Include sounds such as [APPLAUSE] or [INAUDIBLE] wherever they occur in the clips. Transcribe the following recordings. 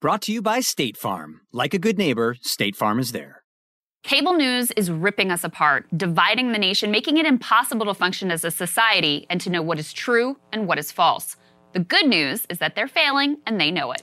Brought to you by State Farm. Like a good neighbor, State Farm is there. Cable news is ripping us apart, dividing the nation, making it impossible to function as a society and to know what is true and what is false. The good news is that they're failing and they know it.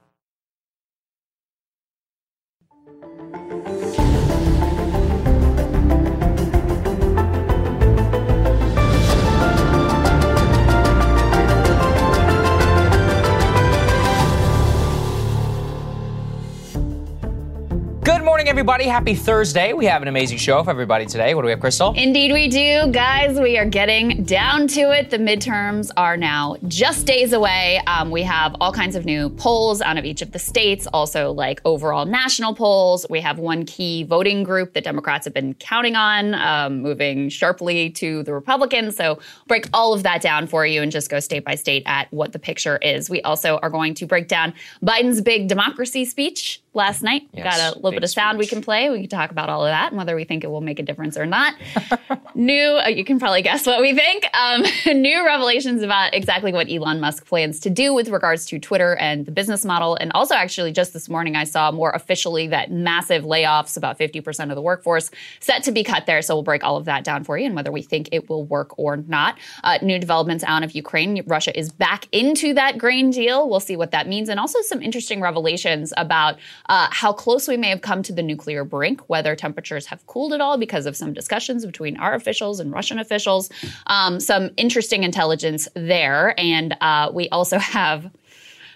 Good morning, everybody. Happy Thursday. We have an amazing show for everybody today. What do we have, Krystal? Indeed, we do. Guys, we are getting down to it. The midterms are now just days away. Um, we have all kinds of new polls out of each of the states, also like overall national polls. We have one key voting group that Democrats have been counting on, um, moving sharply to the Republicans. So, break all of that down for you and just go state by state at what the picture is. We also are going to break down Biden's big democracy speech last night. Yes, Got a little bit of sound we can play. We can talk about all of that and whether we think it will make a difference or not. [LAUGHS] new, uh, you can probably guess what we think. Um, [LAUGHS] new revelations about exactly what Elon Musk plans to do with regards to Twitter and the business model. And also, actually, just this morning, I saw more officially that massive layoffs, about 50% of the workforce, set to be cut there. So we'll break all of that down for you and whether we think it will work or not. Uh, new developments out of Ukraine. Russia is back into that grain deal. We'll see what that means. And also some interesting revelations about uh, how close we may have come to the nuclear brink, whether temperatures have cooled at all because of some discussions between our officials and Russian officials. Um, some interesting intelligence there. And uh, we also [LAUGHS] have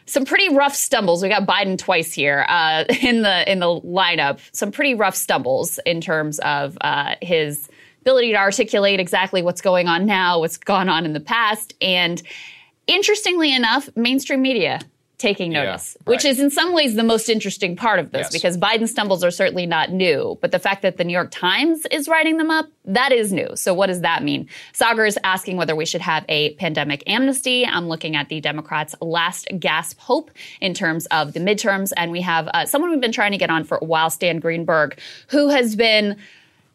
some pretty rough stumbles. We got Biden twice here uh, [LAUGHS] in the in the lineup. Some pretty rough stumbles in terms of uh, his ability to articulate exactly what's going on now, what's gone on in the past, and interestingly enough, mainstream media taking notice, Yeah, which is in some ways the most interesting part of this Yes. because Biden stumbles are certainly not new, but the fact that the New York Times is writing them up, that is new. So what does that mean? Saagar is asking whether we should have a pandemic amnesty. I'm looking at the Democrats' last gasp hope in terms of the midterms, and we have uh, someone we've been trying to get on for a while, Stan Greenberg, who has been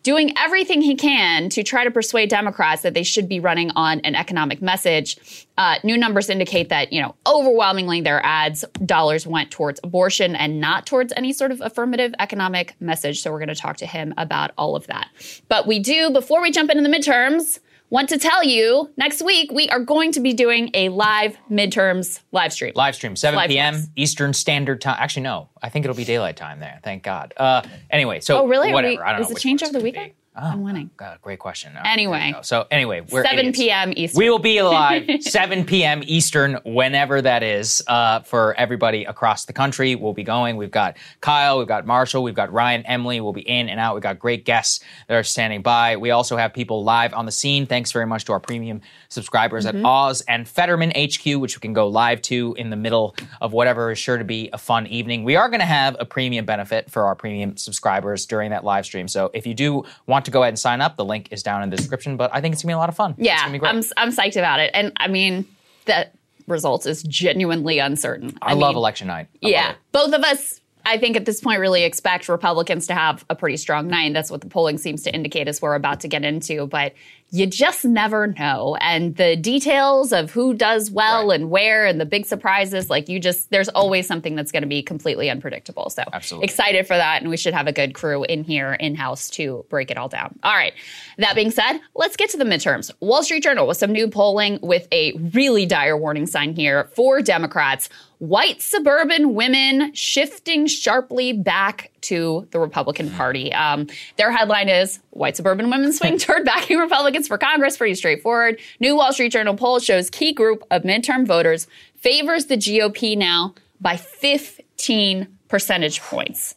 doing everything he can to try to persuade Democrats that they should be running on an economic message. Uh, new numbers indicate that, you know, overwhelmingly their ads dollars went towards abortion and not towards any sort of affirmative economic message. So we're going to talk to him about all of that. But we do, before we jump into the midterms, want to tell you next week we are going to be doing a live midterms live stream. Live stream, 7 Live p.m. streams. Eastern Standard Time. Actually, no. I think it'll be daylight time there. Thank God. Uh, anyway, so Oh, really? Whatever. we- I don't is know it which change over the weekend? be. I'm winning. God, great question. No, Anyway. there you go. so anyway, we're 7 idiots. p.m. Eastern. We will be live [LAUGHS] 7 p.m. Eastern, whenever that is, uh, for everybody across the country. We'll be going. We've got Kyle, we've got Marshall, we've got Ryan, Emily. We'll be in and out. We've got great guests that are standing by. We also have people live on the scene. Thanks very much to our premium subscribers Mm-hmm. at Oz and Fetterman HQ, which we can go live to in the middle of whatever is sure to be a fun evening. We are going to have a premium benefit for our premium subscribers during that live stream. So if you do want to go ahead and sign up, the link is down in the description. But I think it's going to be a lot of fun. it's yeah, going to be great. I'm I'm psyched about it, and I mean that results is genuinely uncertain. I, love mean, election night. I Yeah, both of us. I think at this point, really expect Republicans to have a pretty strong night. That's what the polling seems to indicate as we're about to get into. But you just never know. And the details of who does well Right. and where and the big surprises, like you just, there's always something that's going to be completely unpredictable. So Absolutely. excited for that. And we should have a good crew in here in house to break it all down. All right. That being said, let's get to the midterms. Wall Street Journal with some new polling with a really dire warning sign here for Democrats. White suburban women shifting sharply back to the Republican Party. Um, their headline is White suburban women swing [LAUGHS] toward backing Republicans for Congress. Pretty straightforward. New Wall Street Journal poll shows key group of midterm voters favors the GOP now by 15 percentage points.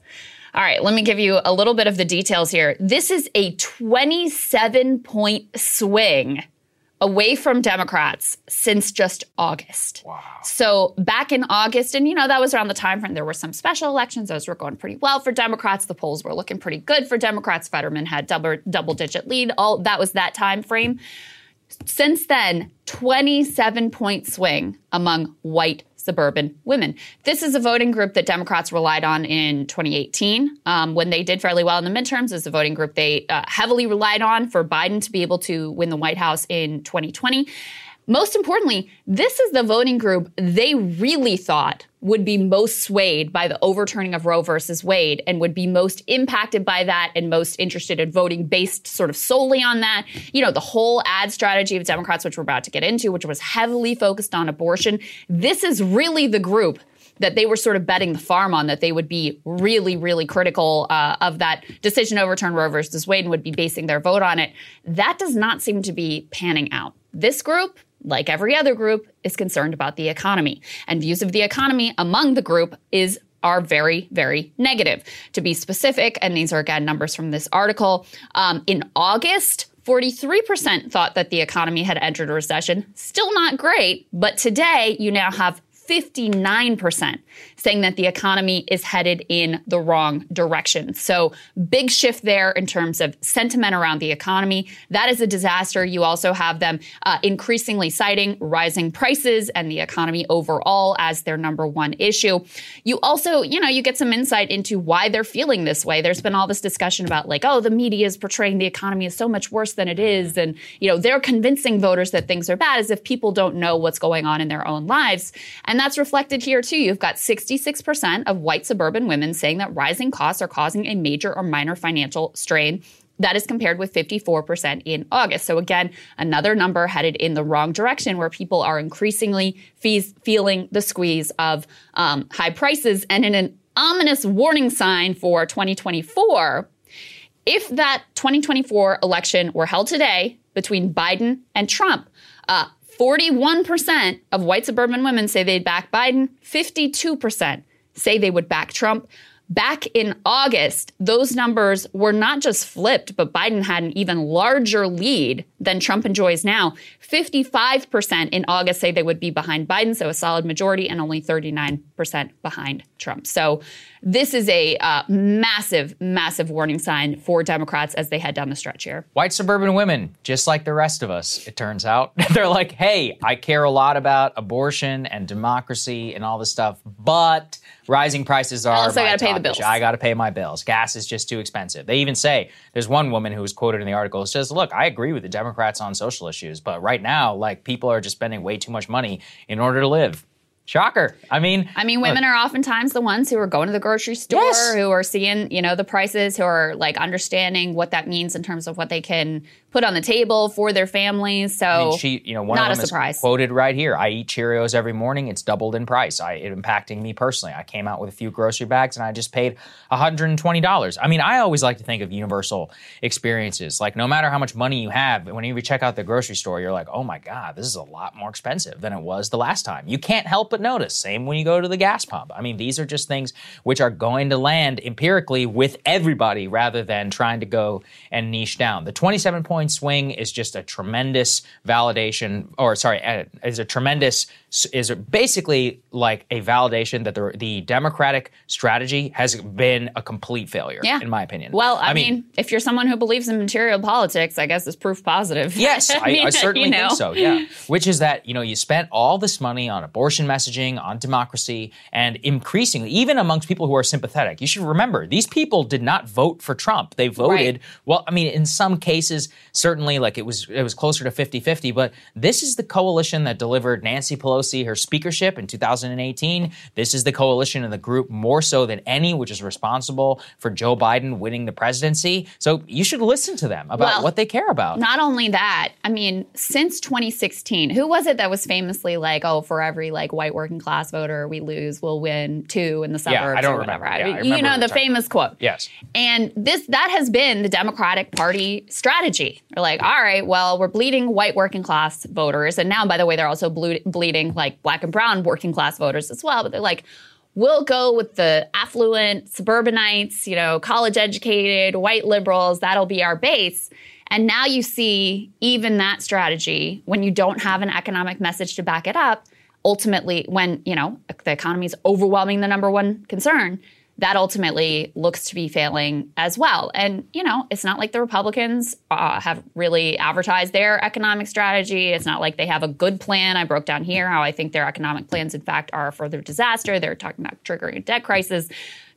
All right, let me give you a little bit of the details here. This is a 27 point swing away from Democrats since just August. Wow. So back in August, and you know, that was around the time frame there were some special elections. Those were going pretty well for Democrats. The polls were looking pretty good for Democrats. Fetterman had double double digit lead. All that was that time frame. Since then, 27 point swing among white suburban women. This is a voting group that Democrats relied on in 2018 um, when they did fairly well in the midterms. Is a voting group they uh, heavily relied on for Biden to be able to win the White House in 2020. Most importantly, this is the voting group they really thought would be most swayed by the overturning of Roe versus Wade and would be most impacted by that and most interested in voting based sort of solely on that. You know, the whole ad strategy of Democrats, which we're about to get into, which was heavily focused on abortion. This is really the group that they were sort of betting the farm on that they would be really, really critical uh, of that decision to overturn Roe versus Wade and would be basing their vote on it. That does not seem to be panning out. This group, like every other group, is concerned about the economy. And views of the economy among the group is are very, very negative. To be specific, and these are again numbers from this article, um, in August, 43% thought that the economy had entered a recession. Still not great, but today you now have 59% saying that the economy is headed in the wrong direction. So, big shift there in terms of sentiment around the economy. That is a disaster. You also have them uh, increasingly citing rising prices and the economy overall as their number one issue. You also, you know, you get some insight into why they're feeling this way. There's been all this discussion about like, oh, the media is portraying the economy as so much worse than it is. And, you know, they're convincing voters that things are bad as if people don't know what's going on in their own lives. And that's reflected here too. You've got 66% of white suburban women saying that rising costs are causing a major or minor financial strain. That is compared with 54% in August. So again, another number headed in the wrong direction where people are increasingly fees, feeling the squeeze of um, high prices. And in an ominous warning sign for 2024, if that 2024 election were held today between Biden and Trump, uh, 41% of white suburban women say they'd back Biden, 52% say they would back Trump. Back in August, those numbers were not just flipped, but Biden had an even larger lead than Trump enjoys now. 55% in August say they would be behind Biden, so a solid majority, and only 39% behind Trump. So this is a uh, massive, massive warning sign for Democrats as they head down the stretch here. White suburban women, just like the rest of us, it turns out. [LAUGHS] They're like, hey, I care a lot about abortion and democracy and all this stuff, but rising prices are. also my gotta pay the bills. I got to pay my bills. Gas is just too expensive. They even say, there's one woman who was quoted in the article, says, look, I agree with the Democrats on social issues, but right now, like, people are just spending way too much money in order to live. Shocker. I mean, I mean, women are oftentimes the ones who are going to the grocery store, Yes. who are seeing, you know, the prices, who are like understanding what that means in terms of what they can put on the table for their families. So, I mean, she, you know, one not of a surprise. is quoted right here. I eat Cheerios every morning. It's doubled in price. I, it impacting me personally. I came out with a few grocery bags and I just paid $120. I mean, I always like to think of universal experiences. Like, no matter how much money you have, when you check out the grocery store, you're like, oh my God, this is a lot more expensive than it was the last time. You can't help but notice. Same when you go to the gas pump. I mean, these are just things which are going to land empirically with everybody rather than trying to go and niche down. The 27 point swing is just a tremendous validation, or sorry, is a tremendous, is basically like a validation that the, the Democratic strategy has been a complete failure, yeah. in my opinion. Well, I, mean, if you're someone who believes in material politics, I guess it's proof positive. [LAUGHS] Yes, I, I mean, certainly you know. think so. Yeah, which is that you know you spent all this money on abortion messaging, on democracy, and increasingly, even amongst people who are sympathetic, you should remember these people did not vote for Trump. They voted. Right. Well, I mean, in some cases, certainly, like it was it was closer to 50-50, but this is the coalition that delivered Nancy Pelosi her speakership in 2018. This is the coalition and the group more so than any, which is responsible for Joe Biden winning the presidency. So you should listen to them about Well, what they care about. Not only that, I mean, since 2016, who was it that was famously like, "Oh, for every like white working class voter we lose, we'll win two in the suburbs Yeah, I don't or whatever." remember. Yeah, I you remember know the the famous quote. Yes. And this that has been the Democratic Party strategy. They're like, all right, well, we're bleeding white working class voters, and now, by the way, they're also ble- bleeding like black and brown working class voters as well. But they're like, we'll go with the affluent suburbanites, you know, college educated white liberals. That'll be our base. And now you see even that strategy when you don't have an economic message to back it up. Ultimately, when you know the economy is overwhelming the number one concern, that ultimately looks to be failing as well. And, you know, it's not like the Republicans uh, have really advertised their economic strategy. It's not like they have a good plan. I broke down here how I think their economic plans, in fact, are a further disaster. They're talking about triggering a debt crisis.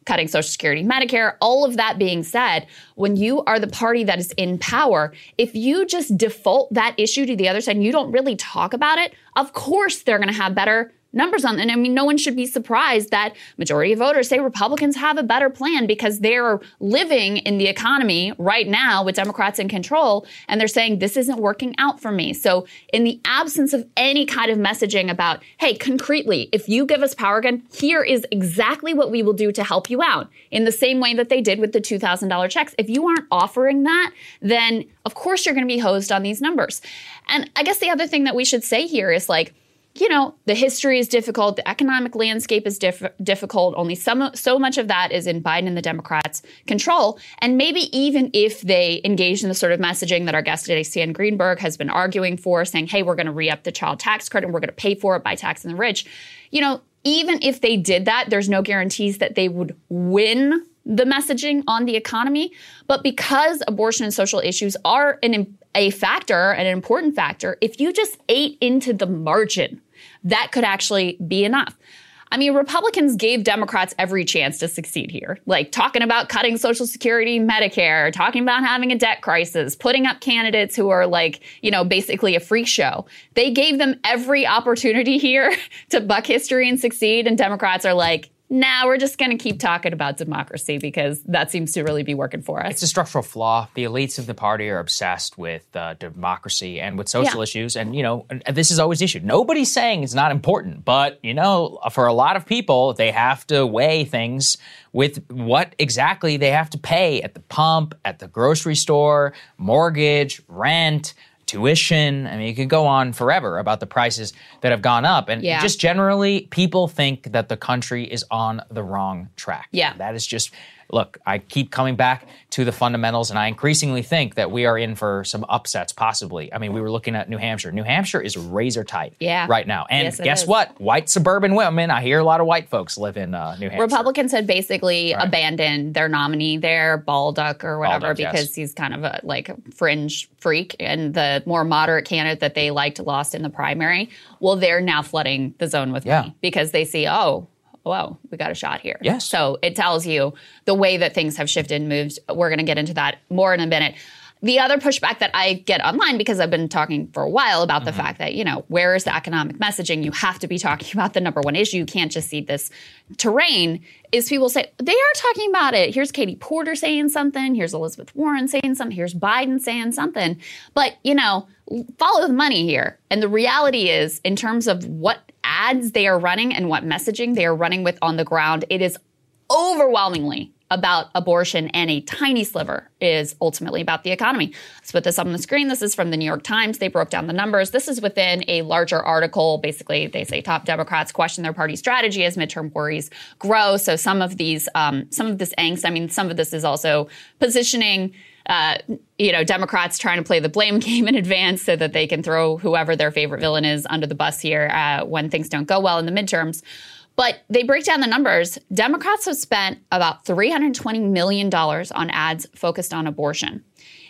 Cutting Social Security, Medicare, all of that being said, when you are the party that is in power, if you just default that issue to the other side and you don't really talk about it, of course they're going to have better numbers on. And I mean, no one should be surprised that majority of voters say Republicans have a better plan because they're living in the economy right now with Democrats in control, and they're saying this isn't working out for me. So, in the absence of any kind of messaging about, hey, concretely, if you give us power again, here is exactly what we will do to help you out. In the same way that they did with the two thousand dollar checks. If you aren't offering that, then of course you're going to be hosed on these numbers. And I guess the other thing that we should say here is like you know, the history is difficult, the economic landscape is diff- difficult. Only some, so much of that is in Biden and the Democrats' control. And maybe even if they engage in the sort of messaging that our guest today, Stan Greenberg, has been arguing for, saying, hey, we're going to re up the child tax credit and we're going to pay for it by taxing the rich, you know, even if they did that, there's no guarantees that they would win the messaging on the economy. But because abortion and social issues are an, a factor, an important factor, if you just ate into the margin, that could actually be enough. I mean, Republicans gave Democrats every chance to succeed here, like talking about cutting Social Security, Medicare, talking about having a debt crisis, putting up candidates who are like, you know, basically a freak show. They gave them every opportunity here [LAUGHS] to buck history and succeed, and Democrats are like, nah, we're just going to keep talking about democracy because that seems to really be working for us. It's a structural flaw. The elites of the party are obsessed with uh, democracy and with social Yeah. issues, and you know this is always the issue. Nobody's saying it's not important, but you know, for a lot of people, they have to weigh things with what exactly they have to pay at the pump, at the grocery store, mortgage, rent. Tuition. I mean, you could go on forever about the prices that have gone up. And Yeah. just generally, people think that the country is on the wrong track. Yeah. That is just look, I keep coming back to the fundamentals, and I increasingly think that we are in for some upsets, possibly. I mean, we were looking at New Hampshire. New Hampshire is razor tight Yeah. right now. And Yes, guess is. what? White suburban women, I hear a lot of white folks live in uh, New Hampshire. Republicans had basically abandoned their nominee there, Bolduc or whatever, Bolduc, yes. because he's kind of a like a fringe freak, and the more moderate candidate that they liked lost in the primary. Well, they're now flooding the zone with Yeah. money because they see, oh, Oh, whoa, we got a shot here. Yes. So it tells you the way that things have shifted and moved. We're going to get into that more in a minute. the other pushback that I get online, because I've been talking for a while about the mm-hmm. fact that, you know, where is the economic messaging? You have to be talking [LAUGHS] about the number one issue. You can't just see this terrain, is people say, they are talking about it. Here's Katie Porter saying something. Here's Elizabeth Warren saying something. Here's Biden saying something. But, you know, follow the money here. And the reality is, in terms of what ads they are running and what messaging they are running with on the ground, it is overwhelmingly about abortion and a tiny sliver is ultimately about the economy. Let's put this up on the screen. This is from the New York Times. They broke down the numbers. This is within a larger article. Basically, they say top Democrats question their party strategy as midterm worries grow. So some of these, um, some of this angst, I mean, some of this is also positioning uh, you know, Democrats trying to play the blame [LAUGHS] game in advance so that they can throw whoever their favorite villain is under the bus here uh, when things don't go well in the midterms. But they break down the numbers. Democrats have spent about $320 million on ads focused on abortion.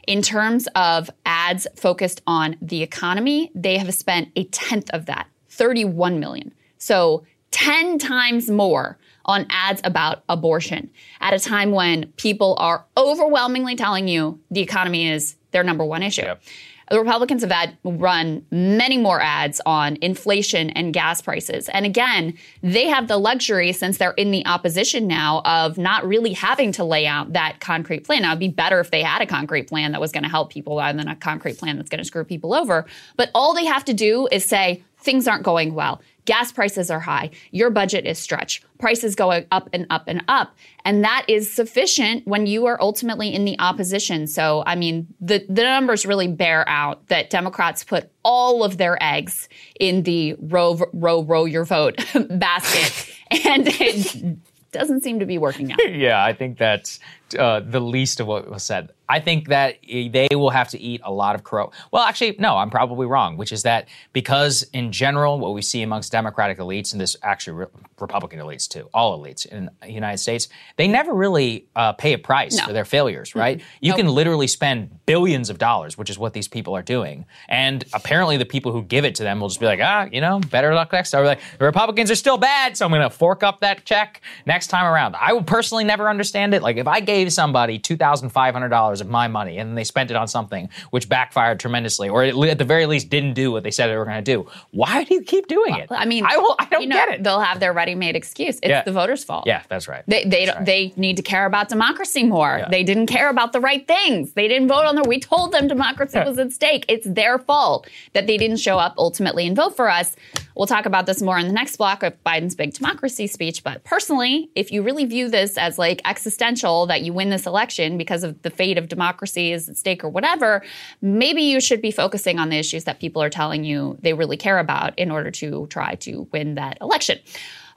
In terms of ads focused on the economy, they have spent a tenth of that, 31 million. So 10 times more on ads about abortion at a time when people are overwhelmingly telling you the economy is their number one issue. Yep. The Republicans have had run many more ads on inflation and gas prices. And again, they have the luxury, since they're in the opposition now, of not really having to lay out that concrete plan. Now, it'd be better if they had a concrete plan that was going to help people rather than a concrete plan that's going to screw people over. But all they have to do is say, things aren't going well. Gas prices are high. Your budget is stretched. Prices going up and up and up. And that is sufficient when you are ultimately in the opposition. So, I mean, the, the numbers really bear out that Democrats put all of their eggs in the row, row, row your vote [LAUGHS] basket. and it doesn't seem to be working out. [LAUGHS] yeah, I think that's uh, the least of what was said. I think that they will have to eat a lot of crow. Well, actually, no, I'm probably wrong, which is that because in general, what we see amongst Democratic elites, and this actually re- Republican elites too, all elites in the United States, they never really uh, pay a price no. for their failures, right? Mm-hmm. You nope. can literally spend billions of dollars, which is what these people are doing. And apparently, the people who give it to them will just be like, ah, you know, better luck next time. Like, the Republicans are still bad, so I'm going to fork up that check next time around. I would personally never understand it. Like, if I gave somebody $2,500 of my money and they spent it on something which backfired tremendously, or at the very least didn't do what they said they were going to do. Why do you keep doing it? I mean, I, will, I don't you know, get it. They'll have their ready-made excuse. It's yeah. the voters' fault. Yeah, that's right. They they right. they need to care about democracy more. Yeah. They didn't care about the right things. They didn't vote on the. We told them democracy was at stake. It's their fault that they didn't show up ultimately and vote for us. We'll talk about this more in the next block of Biden's big democracy speech. But personally, if you really view this as like existential that you win this election because of the fate of democracy is at stake or whatever, maybe you should be focusing on the issues that people are telling you they really care about in order to try to win that election.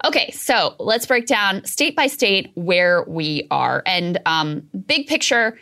Okay, so let's break down state by state where we are. And um, big picture,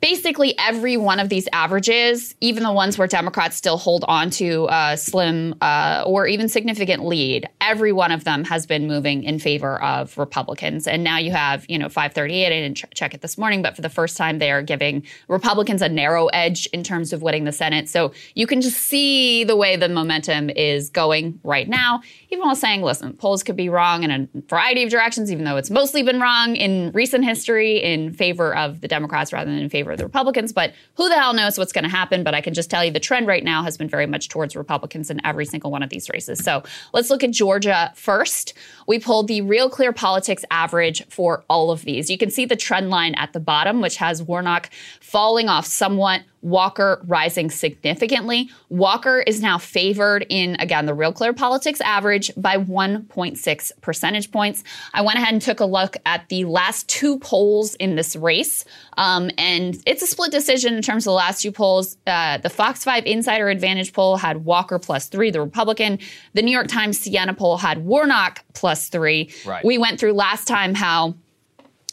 basically every one of these averages, even the ones where Democrats still hold on to a slim uh, or even significant lead, every one of them has been moving in favor of Republicans. And now you have, you know, 538. I didn't ch- check it this morning, but for the first time, they are giving Republicans a narrow edge in terms of winning the Senate. So you can just see the way the momentum is going right now. Even while saying, listen, polls could be wrong in a variety of directions, even though it's mostly been wrong in recent history in favor of the Democrats rather than in favor favor of the Republicans, but who the hell knows what's going to happen? But I can just tell you the trend right now has been very much towards Republicans in every single one of these races. So let's look at Georgia first. We pulled the Real Clear Politics average for all of these. You can see the trend line at the bottom, which has Warnock falling off somewhat Walker rising significantly. Walker is now favored in, again, the Real Clear Politics average by 1.6 percentage points. I went ahead and took a look at the last two polls in this race, um, and it's a split decision in terms of the last two polls. Uh, the Fox 5 Insider Advantage poll had Walker plus three, the Republican. The New York Times Siena poll had Warnock plus three. Right. We went through last time how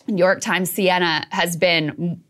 New York Times Siena has been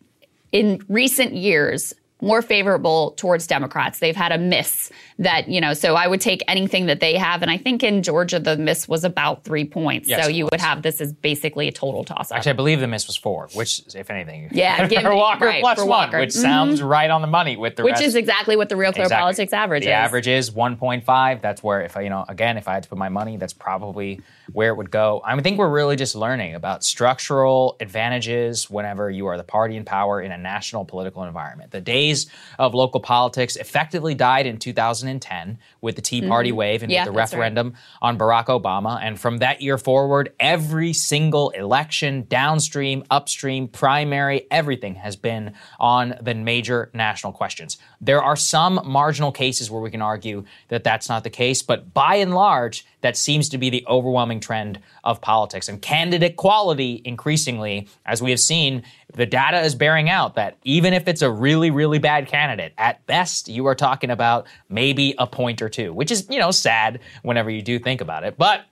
in recent years more favorable towards Democrats. They've had a miss that, you know, so I would take anything that they have. And I think in Georgia, the miss was about three points. Yes, so you would have this as basically a total toss up. Actually, I believe the miss was four, which, if anything, [LAUGHS] Yeah, give for Walker right, plus for one, Walker. which Mhm. sounds right on the money with the which rest. is exactly what the Real Clear Exactly. Politics average the is. The average is 1.5. That's where, if I, you know, again, if I had to put my money, that's probably where it would go. I think we're really just learning about structural advantages whenever you are the party in power in a national political environment. The days of local politics effectively died in 2010 with the Tea Party wave and Mm-hmm. Yeah, with the that's right. referendum on Barack Obama. And from that year forward, every single election, downstream, upstream, primary, everything has been on the major national questions. There are some marginal cases where we can argue that that's not the case, but by and large, that seems to be the overwhelming trend of politics. And candidate quality, increasingly, as we have seen, the data is bearing out that even if it's a really, really bad candidate, at best, you are talking about maybe a point or two, which is, you know, sad whenever you do think about it. But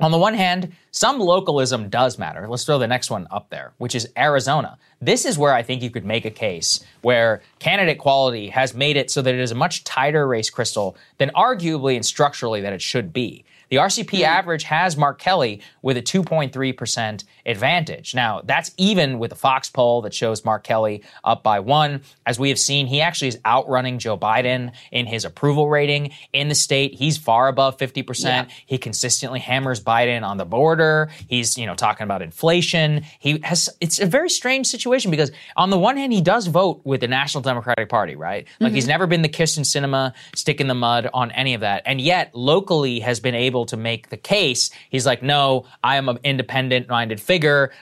on the one hand, some localism does matter. Let's throw the next one up there, which is Arizona. This is where I think you could make a case where candidate quality has made it so that it is a much tighter race Krystal than arguably and structurally that it should be. The RCP hmm. average has Mark Kelly with a 2.3% advantage. Now, that's even with the Fox poll that shows Mark Kelly up by one. As we have seen, he actually is outrunning Joe Biden in his approval rating in the state. He's far above 50%. He consistently hammers Biden on the border. He's, you know, talking about inflation. He has it's a very strange situation because on the one hand he does vote with the National Democratic Party, right? Like mm-hmm. he's never been the Kyrsten Sinema stick in the mud on any of that. And yet locally has been able to make the case. He's like, "No, I am an independent minded figure.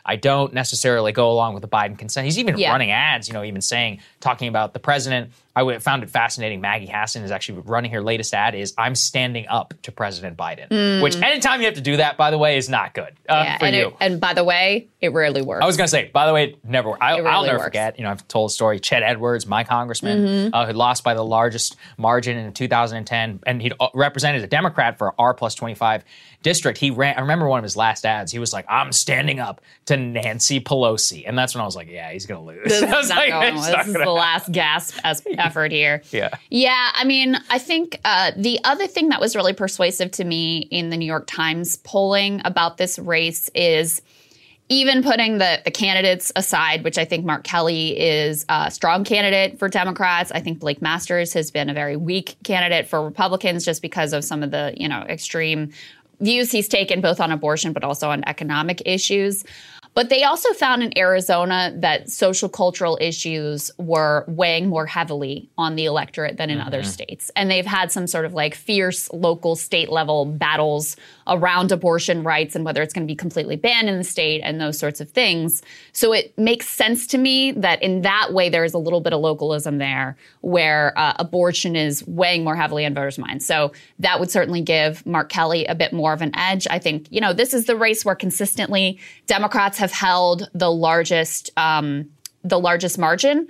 I don't necessarily go along with the Biden consent." He's even Yeah. running ads, you know, even saying talking about the president. I would- found it fascinating. Maggie Hassan is actually running her latest ad is I'm standing up to President Biden, which anytime you have to do that, by the way, is not good uh, Mm. yeah, for and, you. it, and by the way, it rarely works. I was going to say, by the way, it never. I, It I'll rarely never works. forget. You know, I've told a story. Chet Edwards, my congressman, Mm-hmm. uh, who lost by the largest margin in 2010, and he represented a Democrat for R plus 25 district. He ran. I remember one of his last ads. He was like, "I'm standing up to Nancy Pelosi," and that's when I was like, "Yeah, he's going to lose." [LAUGHS] this is like, going. "It's This is the last gasp as [LAUGHS] effort here. Yeah. Yeah, I mean, I think uh, the other thing that was really persuasive to me in the New York Times polling about this race is even putting the, the candidates aside, which I think Mark Kelly is a strong candidate for Democrats. I think Blake Masters has been a very weak candidate for Republicans just because of some of the, you know, extreme views he's taken both on abortion but also on economic issues. But they also found in Arizona that social cultural issues were weighing more heavily on the electorate than in other states. And they've had some sort of like fierce local state level battles around abortion rights and whether it's going to be completely banned in the state and those sorts of things. So it makes sense to me that in that way there is a little bit of localism there where uh, abortion is weighing more heavily on voters' minds. So that would certainly give Mark Kelly a bit more of an edge. I think, you know, this is the race where consistently Democrats have held the largest um, the largest margin.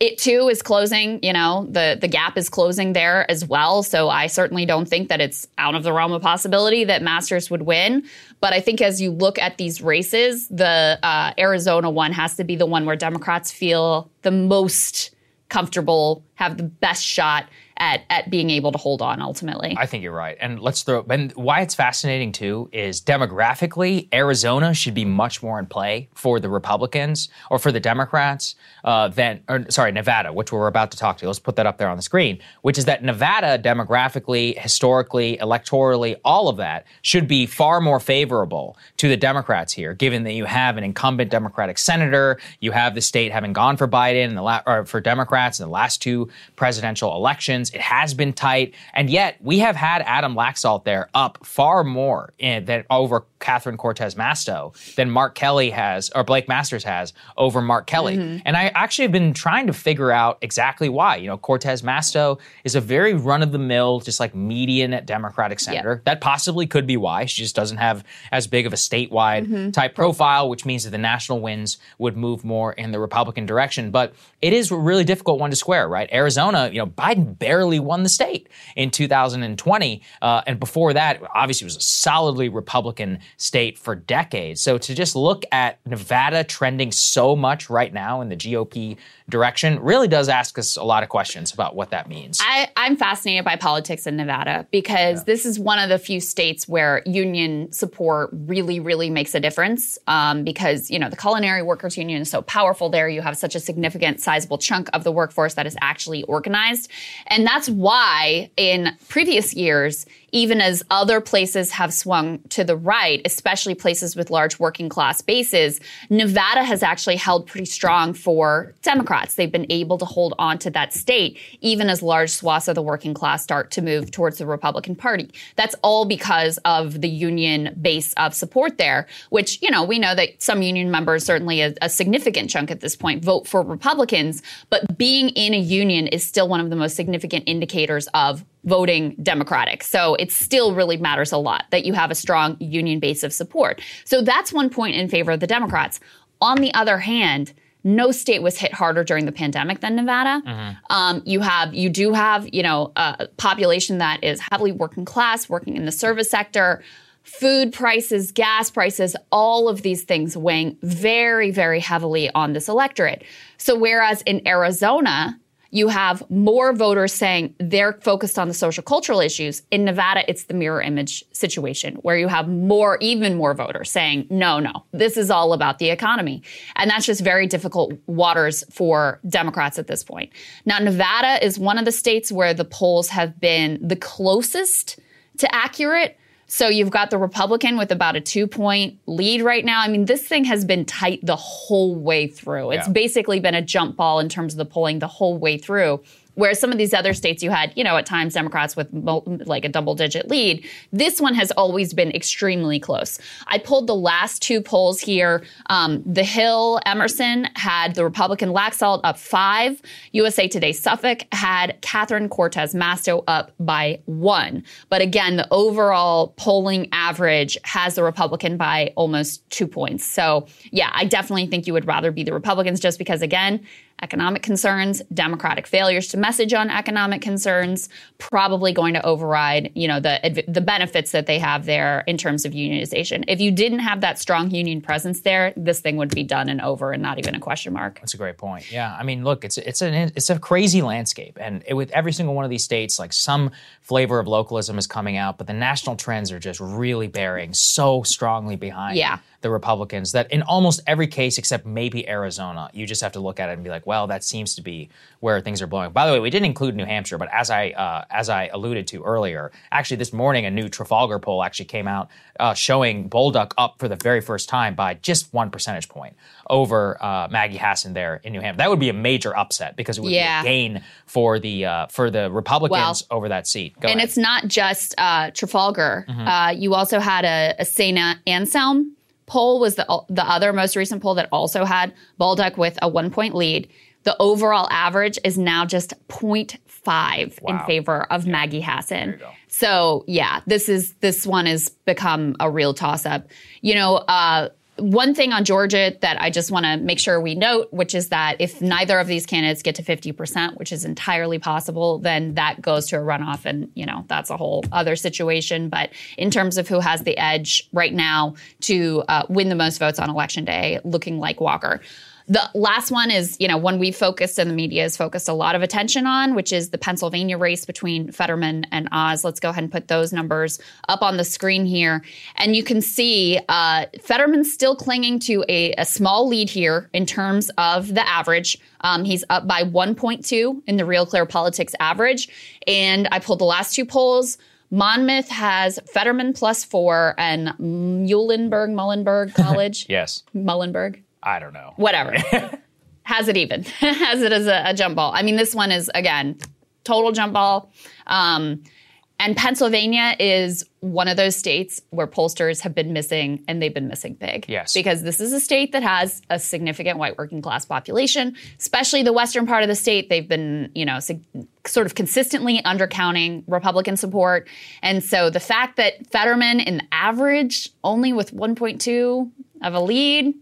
It too is closing, you know, the the gap is closing there as well. So I certainly don't think that it's out of the realm of possibility that Masters would win. But I think as you look at these races, the uh, Arizona one has to be the one where Democrats feel the most comfortable, have the best shot at at being able to hold on ultimately. I think you're right. And let's throw and why it's fascinating too is demographically, Arizona should be much more in play for the Republicans or for the Democrats uh, than or, sorry, Nevada, which we're about to talk to. Let's put that up there on the screen, which is that Nevada demographically, historically, electorally, all of that should be far more favorable to the Democrats here, given that you have an incumbent Democratic senator, you have the state having gone for Biden and the la- or for Democrats in the last two presidential elections. It has been tight, and yet we have had Adam Laxalt there up far more in, than over Catherine Cortez Masto than Mark Kelly has or Blake Masters has over Mark Kelly. And I actually have been trying to figure out exactly why. You know, Cortez Masto is a very run of the mill, just like median Democratic senator. That possibly could be why she just doesn't have as big of a statewide type profile, which means that the national wins would move more in the Republican direction. But it is a really difficult one to square, right? Arizona, you know, Biden barely won the state in 2020. Uh, and before that, obviously, it was a solidly Republican state for decades. So to just look at Nevada trending so much right now in the GOP direction really does ask us a lot of questions about what that means. I, I'm fascinated by politics in Nevada because yeah. this is one of the few states where union support really, really makes a difference. Um, because you know the culinary workers union is so powerful there. You have such a significant, sizable chunk of the workforce that is actually organized, and that's why in previous years even as other places have swung to the right, especially places with large working class bases, Nevada has actually held pretty strong for Democrats. They've been able to hold on to that state, even as large swaths of the working class start to move towards the Republican Party. That's all because of the union base of support there, which, you know, we know that some union members, certainly a, a significant chunk at this point, vote for Republicans, but being in a union is still one of the most significant indicators of voting Democratic. So it still really matters a lot that you have a strong union base of support. So that's one point in favor of the Democrats. On the other hand, no state was hit harder during the pandemic than Nevada. Mm-hmm. Um, you have, you do have, you know, a population that is heavily working class, working in the service sector. Food prices, gas prices, all of these things weighing very, very heavily on this electorate. So, whereas in Arizona, you have more voters saying they're focused on the social cultural issues. In Nevada, it's the mirror image situation where you have more, even more voters saying, no, no, this is all about the economy. And that's just very difficult waters for Democrats at this point. Now, Nevada is one of the states where the polls have been the closest to accurate so you've got the Republican with about a two point lead right now. I mean, this thing has been tight the whole way through. It's yeah. basically been a jump ball in terms of the polling the whole way through. Whereas some of these other states, you had, you know, at times Democrats with like a double digit lead. This one has always been extremely close. I pulled the last two polls here. Um, the Hill Emerson had the Republican Laxalt up five. USA Today Suffolk had Catherine Cortez Masto up by one. But again, the overall polling average has the Republican by almost two points. So yeah, I definitely think you would rather be the Republicans just because, again, economic concerns, democratic failures to message on economic concerns, probably going to override, you know, the the benefits that they have there in terms of unionization. If you didn't have that strong union presence there, this thing would be done and over and not even a question mark. That's a great point. Yeah, I mean, look, it's it's an it's a crazy landscape, and it, with every single one of these states, like some flavor of localism is coming out, but the national trends are just really bearing so strongly behind. Yeah the Republicans that in almost every case except maybe Arizona, you just have to look at it and be like, well, that seems to be where things are blowing. By the way, we didn't include New Hampshire, but as I uh, as I alluded to earlier, actually this morning a new Trafalgar poll actually came out uh, showing Bolduc up for the very first time by just one percentage point over uh, Maggie Hassan there in New Hampshire. That would be a major upset because it would yeah. be a gain for the uh, for the Republicans well, over that seat. Go and ahead. it's not just uh, Trafalgar. Mm-hmm. Uh, you also had a, a. Anselm poll was the, the other most recent poll that also had Bolduc with a one point lead. The overall average is now just 0.5 wow. in favor of yeah. Maggie Hassan. So yeah, this is this one has become a real toss up. You know, uh, one thing on Georgia that I just want to make sure we note, which is that if neither of these candidates get to 50%, which is entirely possible, then that goes to a runoff. And, you know, that's a whole other situation. But in terms of who has the edge right now to uh, win the most votes on election day, looking like Walker. The last one is, you know, one we focused and the media has focused a lot of attention on, which is the Pennsylvania race between Fetterman and Oz. Let's go ahead and put those numbers up on the screen here. And you can see uh, Fetterman's still clinging to a, a, small lead here in terms of the average. Um, he's up by 1.2 in the Real Clear Politics average. And I pulled the last two polls. Monmouth has Fetterman plus four and Muhlenberg, Muhlenberg [LAUGHS] College. yes. Muhlenberg. I don't know. Whatever. [LAUGHS] has it even. [LAUGHS] has it as a, a, jump ball. I mean, this one is, again, total jump ball. Um, and Pennsylvania is one of those states where pollsters have been missing, and they've been missing big. Yes. Because this is a state that has a significant white working class population, especially the western part of the state. They've been, you know, sort of consistently undercounting Republican support. And so the fact that Fetterman, in average, only with 1.2 of a lead,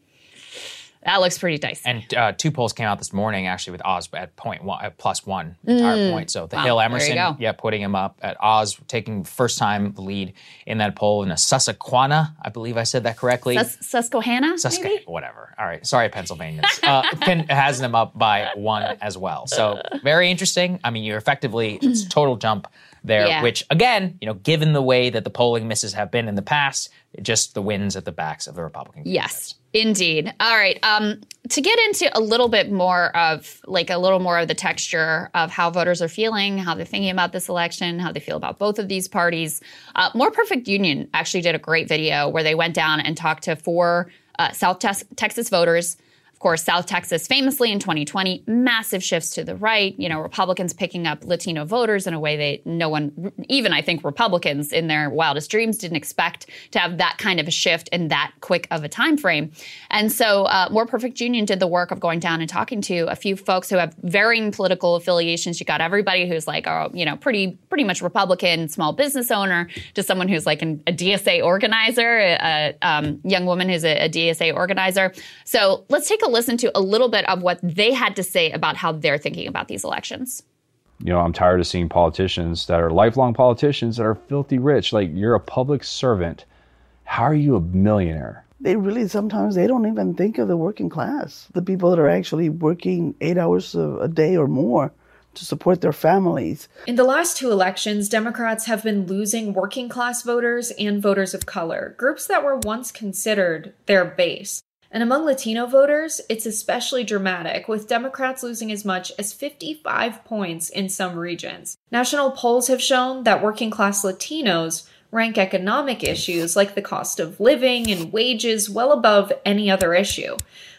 That looks pretty dicey. And uh, two polls came out this morning actually with Oz at point one, at plus one entire point. So the Mm. Wow, Hill Emerson, yeah, putting him up at Oz, taking first time lead in that poll in a Susquehanna. I believe I said that correctly. Sus- Susquehanna, Susquehanna, maybe? whatever. All right, sorry, Pennsylvanians. Uh, [LAUGHS] Penn has them up by one as well. So very interesting. I mean, you're effectively it's total jump there, Yeah. which again, you know, given the way that the polling misses have been in the past, just the wins at the backs of the Republican. Yes, indeed. All right. Um, to get into a little bit more of like a little more of the texture of how voters are feeling, how they're thinking about this election, how they feel about both of these parties, uh, More Perfect Union actually did a great video where they went down and talked to four uh, South Tex- Texas voters. Course, South Texas famously in 2020, massive shifts to the right. You know, Republicans picking up Latino voters in a way that no one, even I think Republicans in their wildest dreams, didn't expect to have that kind of a shift in that quick of a time frame. And so, uh, More Perfect Union did the work of going down and talking to a few folks who have varying political affiliations. You got everybody who's like, oh, you know, pretty pretty much Republican, small business owner, to someone who's like an, a DSA organizer, a, a um, young woman who's a, a DSA organizer. So let's take a listen to a little bit of what they had to say about how they're thinking about these elections. you know, I'm tired of seeing politicians that are lifelong politicians that are filthy rich. Like, you're a public servant. How are you a millionaire? they really sometimes they don't even think of the working class the people that are actually working eight hours a, a day or more to support their families In the last two elections, Democrats have been losing working class voters and voters of color, groups that were once considered their base. And among Latino voters, it's especially dramatic, with Democrats losing as much as 55 points in some regions. National polls have shown that working class Latinos rank economic issues like the cost of living and wages well above any other issue.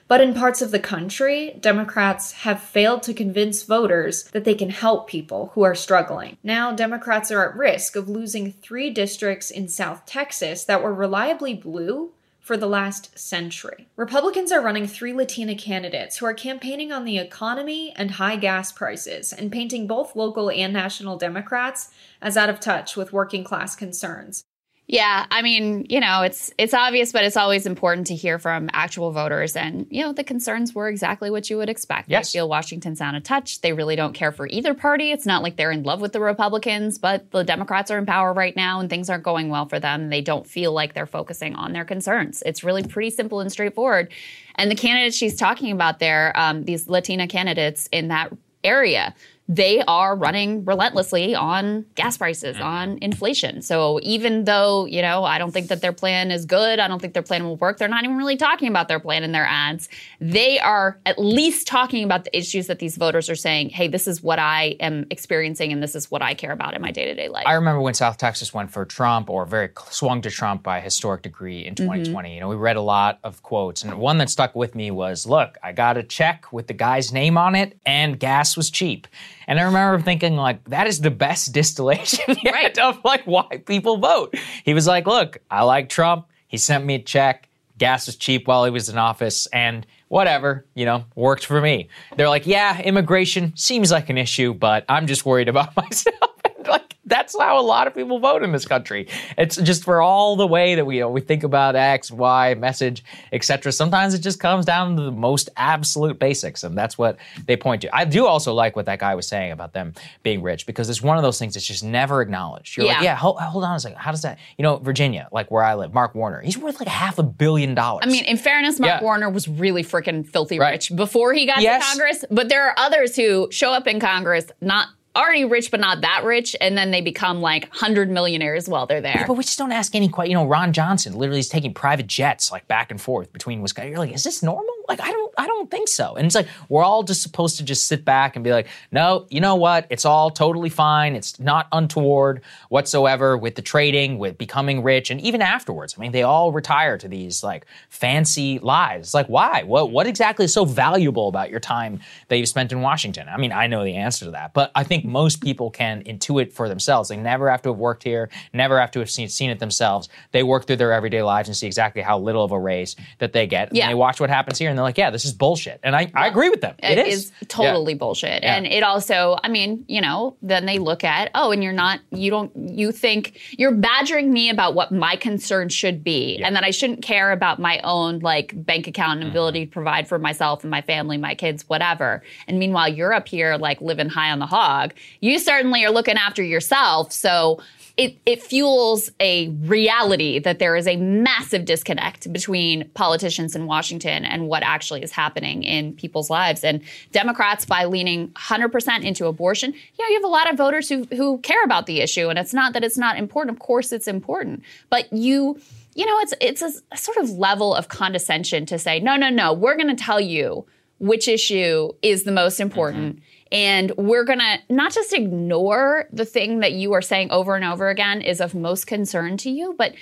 But in parts of the country, Democrats have failed to convince voters that they can help people who are struggling. Now, Democrats are at risk of losing three districts in South Texas that were reliably blue for the last century. Republicans are running three Latina candidates who are campaigning on the economy and high gas prices and painting both local and national Democrats as out of touch with working class concerns. Yeah, I mean, you know, it's it's obvious, but it's always important to hear from actual voters. And you know, the concerns were exactly what you would expect. Yes. They feel Washington's out of touch. They really don't care for either party. It's not like they're in love with the Republicans, but the Democrats are in power right now, and things aren't going well for them. They don't feel like they're focusing on their concerns. It's really pretty simple and straightforward. And the candidates she's talking about there, um, these Latina candidates in that area they are running relentlessly on gas prices, mm-hmm. on inflation. So even though, you know, I don't think that their plan is good, I don't think their plan will work, they're not even really talking about their plan in their ads. They are at least talking about the issues that these voters are saying, hey, this is what I am experiencing and this is what I care about in my day to day life. I remember when South Texas went for Trump, or very swung to Trump by a historic degree in mm-hmm. 2020. You know, we read a lot of quotes, and one that stuck with me was, "Look, I got a check with the guy's name on it, and gas was cheap." And I remember thinking, like, that is the best [LAUGHS] distillation [LAUGHS] yet Right. of like why people vote. He was like, "Look, I like Trump. He sent me a check. Gas was cheap while he was in office, and." Whatever, you know, worked for me. They're like, yeah, immigration seems like an issue, but I'm just worried about [LAUGHS] myself. Like that's how a lot of people vote in this country. It's just for all the way that we you know, we think about X, Y, message, etc. Sometimes it just comes down to the most absolute basics, and that's what they point to. I do also like what that guy was saying about them being rich because it's one of those things that's just never acknowledged. You're like, Yeah. yeah, hold, hold on a second. How does that? You know, Virginia, like where I live, Mark Warner, he's worth like half a billion dollars. I mean, in fairness, Mark Yeah. Warner was really freaking filthy Right. rich before he got Yes. to Congress. But there are others who show up in Congress not already rich, but not that rich, and then they become like hundred millionaires while they're there. But we just don't ask any questions. You know, Ron Johnson literally is taking private jets like back and forth between Wisconsin. You're like, is this normal? Like, I don't, I don't think so. And it's like we're all just supposed to just sit back and be like, no, you know what? It's all totally fine. It's not untoward whatsoever with the trading, with becoming rich, and even afterwards. I mean, they all retire to these like fancy lives. It's like, why? What, what exactly is so valuable about your time that you've spent in Washington? I mean, I know the answer to that, but I think most people can intuit for themselves. They never have to have worked here, never have to have seen, seen it themselves. They work through their everyday lives and see exactly how little of a raise that they get. And Yeah. they watch what happens here and they're like, yeah, this is bullshit. And I, I agree with them. it is. totally bullshit. Yeah. And it also, I mean, you know, then they look at, oh, and you're not, you don't, you think you're badgering me about what my concern should be, and that I shouldn't care about my own like bank account and mm-hmm. ability to provide for myself and my family, my kids, whatever. And meanwhile, you're up here like living high on the hog. You certainly are looking after yourself. So it, it fuels a reality that there is a massive disconnect between politicians in Washington and what actually is happening in people's lives. And Democrats, by leaning 100% into abortion, yeah, you have a lot of voters who, who care about the issue. And it's not that it's not important. Of course, it's important. But you, you know, it's, it's a, a sort of level of condescension to say, no, no, no, we're going to tell you which issue is the most important. Mm-hmm. And we're going to not just ignore the thing that you are saying over and over again is of most concern to you, but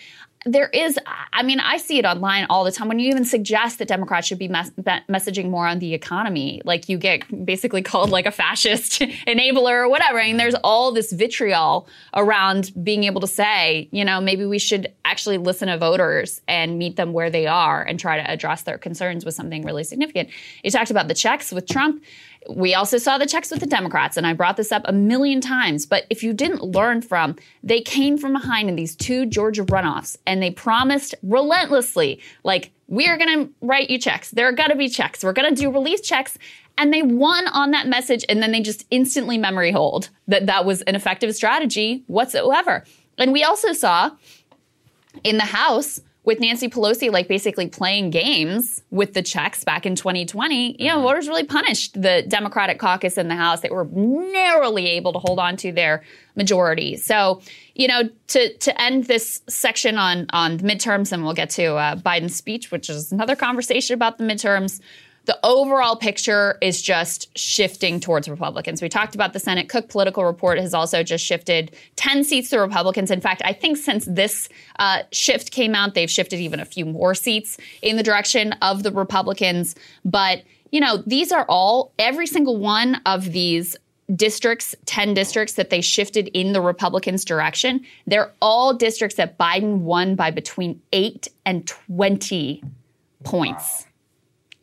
there is, I mean, I see it online all the time. When you even suggest that Democrats should be mes- messaging more on the economy, like you get basically [LAUGHS] called like a fascist [LAUGHS] enabler or whatever. I mean, there's all this vitriol around being able to say, you know, maybe we should actually listen to voters and meet them where they are and try to address their concerns with something really significant. You talked about the checks with Trump. We also saw the checks with the Democrats, and I brought this up a million times. But if you didn't learn from, they came from behind in these two Georgia runoffs, and they promised relentlessly, like, we are going to write you checks. There are going to be checks. We're going to do relief checks. And they won on that message, and then they just instantly memory hold that that was an effective strategy whatsoever. And we also saw in the House with Nancy Pelosi, like basically playing games with the checks back in 2020, you know, voters really punished the Democratic caucus in the House. They were narrowly able to hold on to their majority. So, you know, to to end this section on on the midterms, and we'll get to uh, Biden's speech, which is another conversation about the midterms. The overall picture is just shifting towards Republicans. We talked about the Senate. Cook Political Report has also just shifted 10 seats to Republicans. In fact, I think since this uh, shift came out, they've shifted even a few more seats in the direction of the Republicans. But, you know, these are all, every single one of these districts, 10 districts that they shifted in the Republicans' direction, they're all districts that Biden won by between 8 and 20 points.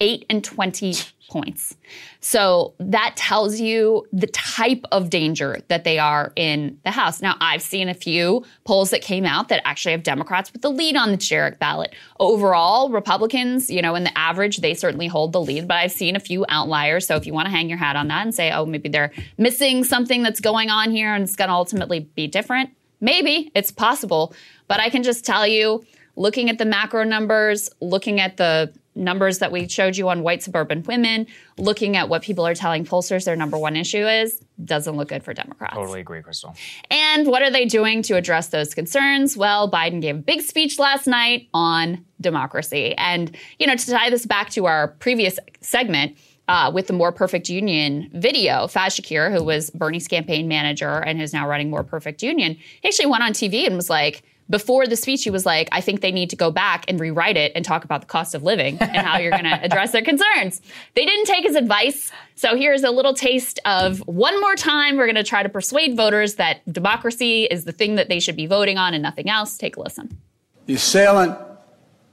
8 and 20 [LAUGHS] points. So that tells you the type of danger that they are in the House. Now, I've seen a few polls that came out that actually have Democrats with the lead on the generic ballot. Overall, Republicans, you know, in the average, they certainly hold the lead, but I've seen a few outliers. So if you want to hang your hat on that and say, oh, maybe they're missing something that's going on here and it's going to ultimately be different, maybe it's possible. But I can just tell you, looking at the macro numbers, looking at the numbers that we showed you on white suburban women, looking at what people are telling pollsters their number one issue is, doesn't look good for Democrats. Totally agree, Krystal. And what are they doing to address those concerns? Well, Biden gave a big speech last night on democracy. And, you know, to tie this back to our previous segment, uh, with the More Perfect Union video, Faz Shakir, who was Bernie's campaign manager and is now running More Perfect Union, he actually went on TV and was like, before the speech, he was like, I think they need to go back and rewrite it and talk about the cost of living and how you're going [LAUGHS] to address their concerns. They didn't take his advice. So here's a little taste of one more time. We're going to try to persuade voters that democracy is the thing that they should be voting on and nothing else. Take a listen. The assailant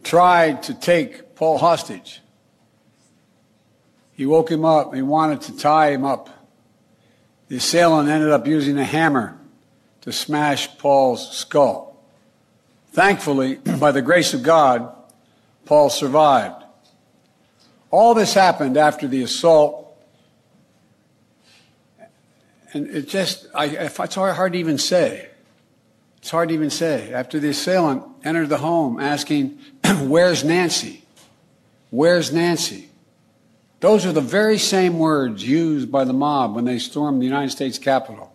tried to take Paul hostage. He woke him up. He wanted to tie him up. The assailant ended up using a hammer to smash Paul's skull. Thankfully, by the grace of God, Paul survived. All this happened after the assault. And it just, I, it's hard to even say. It's hard to even say. After the assailant entered the home asking, [CLEARS THROAT] Where's Nancy? Where's Nancy? Those are the very same words used by the mob when they stormed the United States Capitol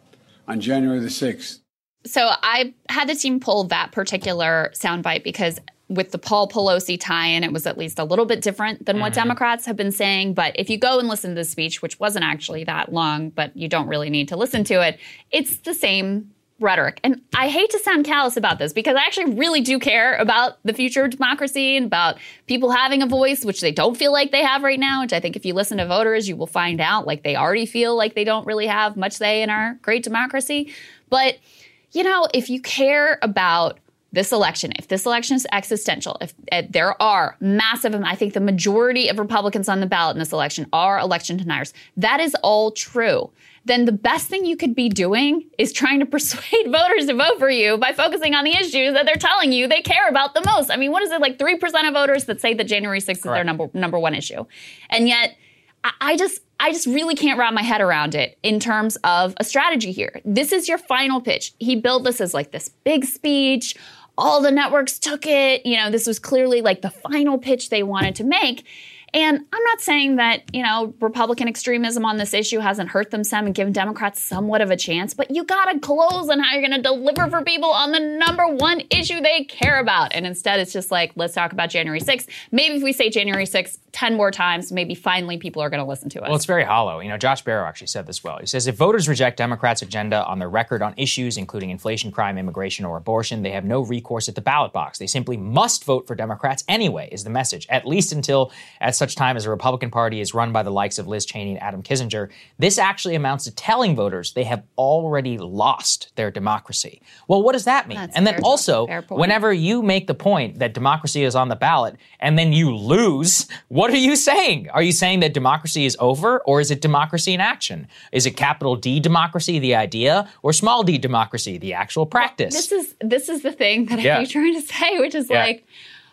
on January the 6th. So I had the team pull that particular soundbite because with the Paul Pelosi tie-in, it was at least a little bit different than what mm-hmm. Democrats have been saying. But if you go and listen to the speech, which wasn't actually that long, but you don't really need to listen to it, it's the same rhetoric. And I hate to sound callous about this because I actually really do care about the future of democracy and about people having a voice, which they don't feel like they have right now, which I think if you listen to voters, you will find out like they already feel like they don't really have much say in our great democracy. But, you know, if you care about this election, if this election is existential, if uh, there are massive, I think the majority of Republicans on the ballot in this election are election deniers, that is all true. Then the best thing you could be doing is trying to [LAUGHS] persuade voters to vote for you by focusing on the issues that they're telling you they care about the most. I mean, what is it like 3% of voters that say that January 6th is their number number one issue? And yet I, I just I just really can't wrap my head around it in terms of a strategy here. This is your final pitch. He built this as like this big speech all the networks took it. You know, this was clearly like the final pitch they wanted to make. And I'm not saying that, you know, Republican extremism on this issue hasn't hurt them some and given Democrats somewhat of a chance, but you got to close on how you're going to deliver for people on the number one issue they care about. And instead, it's just like, let's talk about January 6th. Maybe if we say January 6th 10 more times, maybe finally people are going to listen to us. Well, it's very hollow. You know, Josh Barro actually said this well. He says if voters reject Democrats' agenda on their record on issues including inflation, crime, immigration, or abortion, they have no recourse at the ballot box. They simply must vote for Democrats anyway, is the message, at least until at such time as the Republican Party is run by the likes of Liz Cheney and Adam Kinzinger, this actually amounts to telling voters they have already lost their democracy. Well, what does that mean? That's and then also, whenever you make the point that democracy is on the ballot and then you lose, what are you saying? Are you saying that democracy is over or is it democracy in action? Is it capital D democracy, the idea, or small d democracy, the actual practice? this is this is the thing that Yeah. I'm trying to say, which is Yeah. like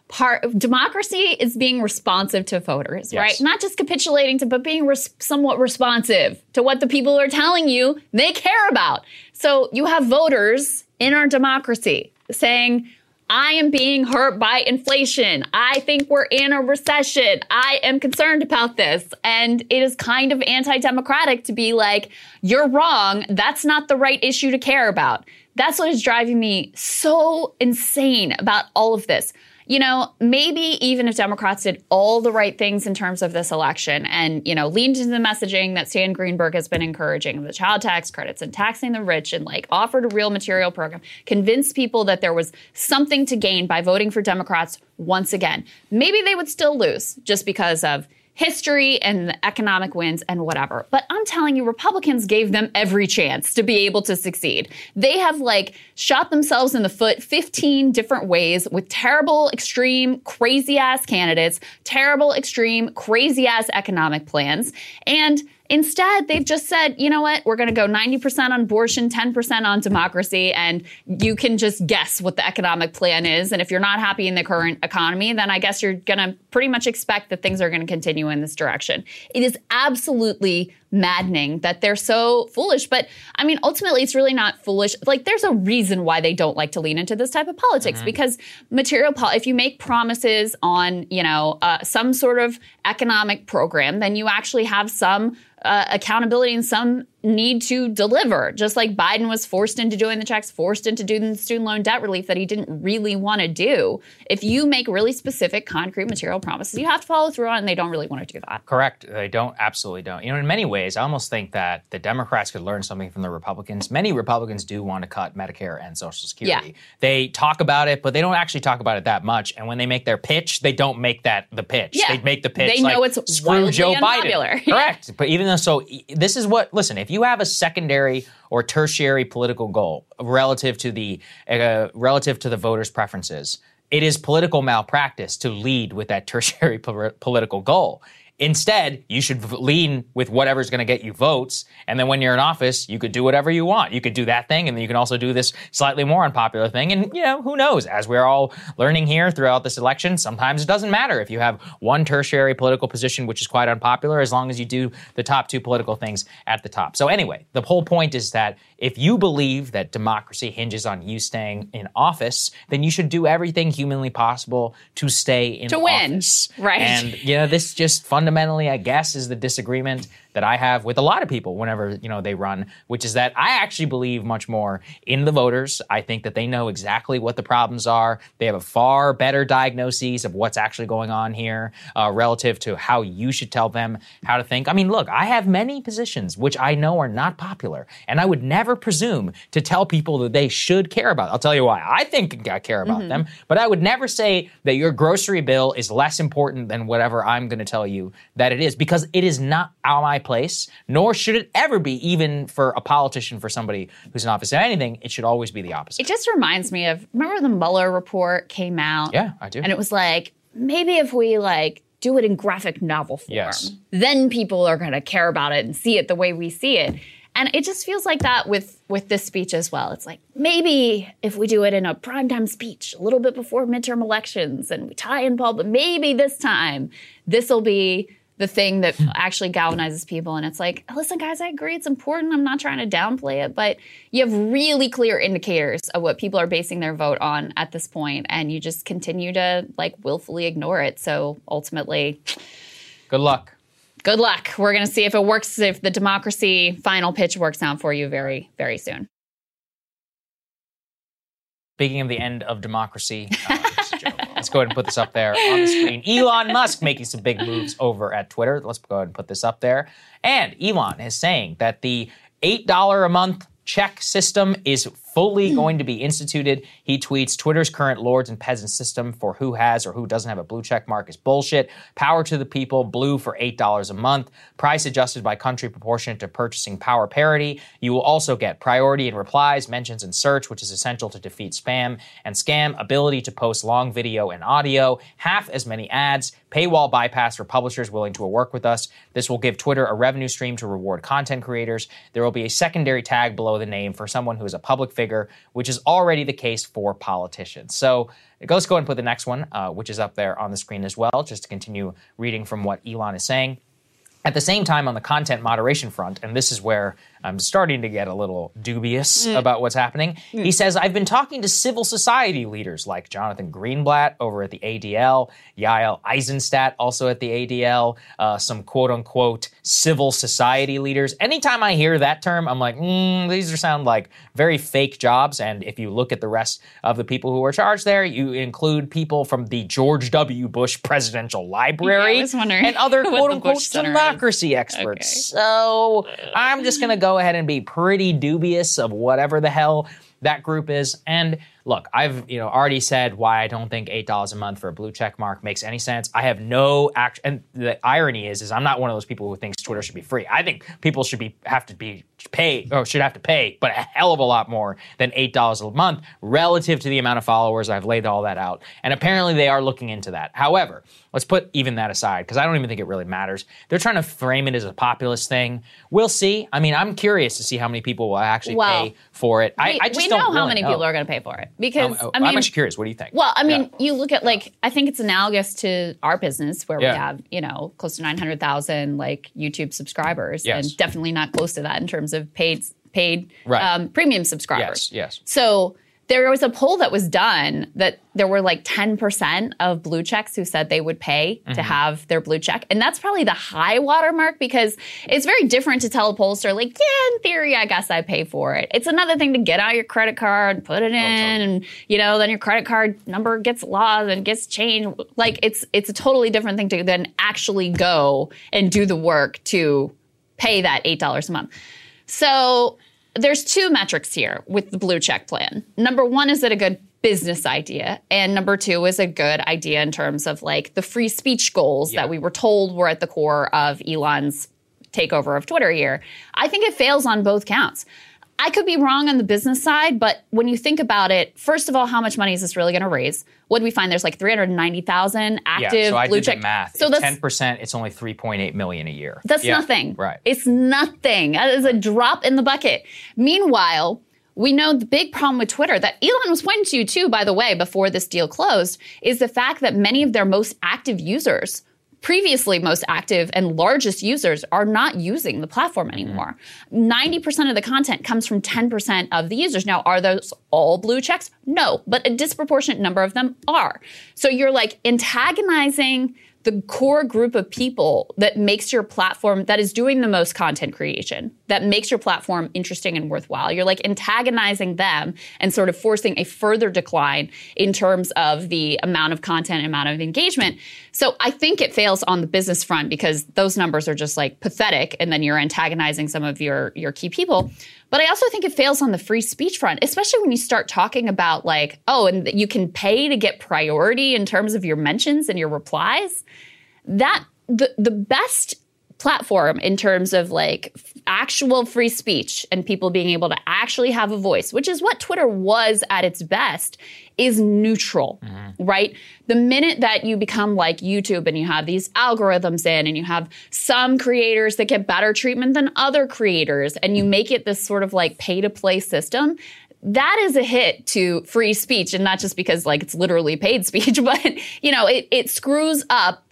part of democracy is being responsive to voters, Yes. right? Not just capitulating to, but being res- somewhat responsive to what the people are telling you they care about. So you have voters in our democracy saying, I am being hurt by inflation. I think we're in a recession. I am concerned about this. And it is kind of anti democratic to be like, you're wrong. That's not the right issue to care about. That's what is driving me so insane about all of this. You know, maybe even if Democrats did all the right things in terms of this election and, you know, leaned into the messaging that Stan Greenberg has been encouraging, the child tax credits and taxing the rich and like offered a real material program, convinced people that there was something to gain by voting for Democrats once again. Maybe they would still lose just because of history and the economic wins and whatever. But I'm telling you, Republicans gave them every chance to be able to succeed. They have like shot themselves in the foot 15 different ways with terrible, extreme, crazy ass candidates, terrible, extreme, crazy ass economic plans. And Instead, they've just said, you know what, we're going to go 90% on abortion, 10% on democracy, and you can just guess what the economic plan is. And if you're not happy in the current economy, then I guess you're going to pretty much expect that things are going to continue in this direction. It is absolutely maddening that they're so foolish. But I mean, ultimately, it's really not foolish. Like, there's a reason why they don't like to lean into this type of politics because material, pol- if you make promises on, you know, uh, some sort of economic program, then you actually have some uh, accountability and some need to deliver. Just like Biden was forced into doing the checks, forced into doing the student loan debt relief that he didn't really want to do. If you make really specific, concrete material promises, you have to follow through on, and they don't really want to do that. Correct. They don't, absolutely don't. You know, in many ways, I almost think that the Democrats could learn something from the Republicans. Many Republicans do want to cut Medicare and Social Security. Yeah. They talk about it, but they don't actually talk about it that much. And when they make their pitch, they don't make that the pitch. Yeah. They make the pitch They know it's screw Joe unpopular. [LAUGHS] Biden. Correct. But even though so, this is what, listen, if you have a secondary or tertiary political goal relative to the, uh, relative to the voters' preferences, it is political malpractice to lead with that tertiary [LAUGHS] po- political goal. Instead, you should lean with whatever's going to get you votes. And then when you're in office, you could do whatever you want. You could do that thing, and then you can also do this slightly more unpopular thing. And, you know, who knows? As we're all learning here throughout this election, sometimes it doesn't matter if you have one tertiary political position, which is quite unpopular, as long as you do the top two political things at the top. So, anyway, the whole point is that if you believe that democracy hinges on you staying in office, then you should do everything humanly possible to stay in To win, office. right. And you know, this just fundamentally, I guess, is the disagreement that I have with a lot of people whenever you know they run, which is that I actually believe much more in the voters. I think that they know exactly what the problems are. They have a far better diagnosis of what's actually going on here uh, relative to how you should tell them how to think. I mean, look, I have many positions which I know are not popular, and I would never presume to tell people that they should care about. I'll tell you why. I think I care about them, but I would never say that your grocery bill is less important than whatever I'm going to tell you that it is because it is not my place, nor should it ever be, even for a politician, for somebody who's in office. If anything, it should always be the opposite. It just reminds me of remember the Mueller report came out? Yeah, I do. And it was like, maybe if we like do it in graphic novel form, Yes. then people are gonna care about it and see it the way we see it. And it just feels like that with with this speech as well. It's like maybe if we do it in a primetime speech a little bit before midterm elections and we tie in Paul, but maybe this time this will be the thing that actually galvanizes people. And it's like, listen, guys, I agree it's important. I'm not trying to downplay it, but you have really clear indicators of what people are basing their vote on at this point, and you just continue to like willfully ignore it. So ultimately, Good luck. good luck. We're going to see if it works, if the democracy final pitch works out for you very, very soon. Speaking of the end of democracy, uh, [LAUGHS] just a joke. let's go ahead and put this up there on the screen. Elon Musk making some big moves over at Twitter. Let's go ahead and put this up there. And Elon is saying that the $8 a month check system is fully going to be instituted. He tweets Twitter's current lords and peasants system for who has or who doesn't have a blue check mark is bullshit. Power to the people, blue for $8 a month, price adjusted by country proportionate to purchasing power parity. You will also get priority in replies, mentions, and search, which is essential to defeat spam and scam, ability to post long video and audio, half as many ads, paywall bypass for publishers willing to work with us. This will give Twitter a revenue stream to reward content creators. There will be a secondary tag below the name for someone who is a public figure, which is already the case for politicians. So let's go and put the next one, uh, which is up there on the screen as well, just to continue reading from what Elon is saying. At the same time, on the content moderation front, and this is where I'm starting to get a little dubious Mm. about what's happening, he says, I've been talking to civil society leaders like Jonathan Greenblatt over at the ADL, Yael Eisenstadt also at the ADL, uh, some quote unquote civil society leaders. Anytime I hear that term, I'm like, mm, these are sound like very fake jobs. And if you look at the rest of the people who are charged there, you include people from the George W. Bush Presidential Library Yeah, I was wondering and other [LAUGHS] quote unquote Center is. democracy experts. So I'm just going to go ahead and be pretty dubious of whatever the hell that group is. And look, I've you know already said why I don't think eight dollars a month for a blue check mark makes any sense. I have no act. And the irony is, is I'm not one of those people who thinks Twitter should be free. I think people should be have to be pay or should have to pay, but a hell of a lot more than eight dollars a month relative to the amount of followers. I've laid all that out, and apparently they are looking into that. However, let's put even that aside because I don't even think it really matters. They're trying to frame it as a populist thing. We'll see. I mean, I'm curious to see how many people will actually Well, pay for it. We, I just we don't know how many know. people are going to pay for it because Um, I mean, I'm actually curious. What do you think? Well, I mean, Yeah. you look at like I think it's analogous to our business where Yeah. we have you know close to nine hundred thousand like YouTube subscribers, Yes. and definitely not close to that in terms of paid paid Right. um, premium subscribers. Yes, yes. So there was a poll that was done that there were like ten percent of blue checks who said they would pay to Mhm. have their blue check, and that's probably the high watermark because it's very different to tell a pollster like, yeah, in theory, I guess I pay for it. It's another thing to get out your credit card, put Oh, it in, and you know, then your credit card number gets lost and gets changed. Like it's it's a totally different thing to then actually go and do the work to pay that eight dollars a month. So there's two metrics here with the blue check plan. Number one, is it a good business idea? And number two is a good idea in terms of like the free speech goals that we were told were at the core of Elon's takeover of Twitter here. I think it fails on both counts. I could be wrong on the business side, but when you think about it, first of all, how much money is this really going to raise? What do we find? There's like 390,000 active yeah, so I blue did check. the math. So that's ten percent. It's only three point eight million a year. that's Yeah, nothing. Right. It's nothing. That is a drop in the bucket. Meanwhile, we know the big problem with Twitter that Elon was pointing to too, by the way, before this deal closed, is the fact that many of their most active users, previously most active and largest users, are not using the platform mm-hmm. anymore. 90% of the content comes from 10% of the users. Now, are those all blue checks? No, but a disproportionate number of them are. So you're like antagonizing the core group of people that makes your platform that is doing the most content creation that makes your platform interesting and worthwhile. You're like antagonizing them and sort of forcing a further decline in terms of the amount of content amount of engagement. So i think it fails on the business front because those numbers are just like pathetic and then you're antagonizing some of your your key people but I also think it fails on the free speech front, especially when you start talking about like, oh, and you can pay to get priority in terms of your mentions and your replies. That the the best platform in terms of like actual free speech and people being able to actually have a voice, which is what Twitter was at its best, is neutral, mm-hmm. right? The minute that you become like YouTube and you have these algorithms in and you have some creators that get better treatment than other creators and you mm. make it this sort of like pay to play system, that is a hit to free speech. And not just because like it's literally paid [LAUGHS] speech, but you know, it, it screws up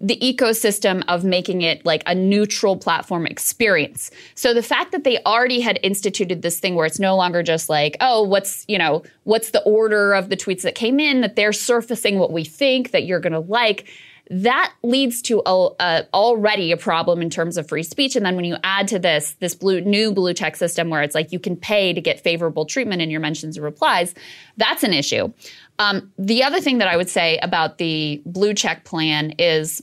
the ecosystem of making it like a neutral platform experience. So the fact that they already had instituted this thing where it's no longer just like, oh, what's, you know, what's the order of the tweets that came in, that they're surfacing what we think that you're going to like, that leads to a, a, already a problem in terms of free speech. And then when you add to this, this blue, new blue check system where it's like you can pay to get favorable treatment in your mentions and replies, that's an issue. Um, the other thing that I would say about the blue check plan is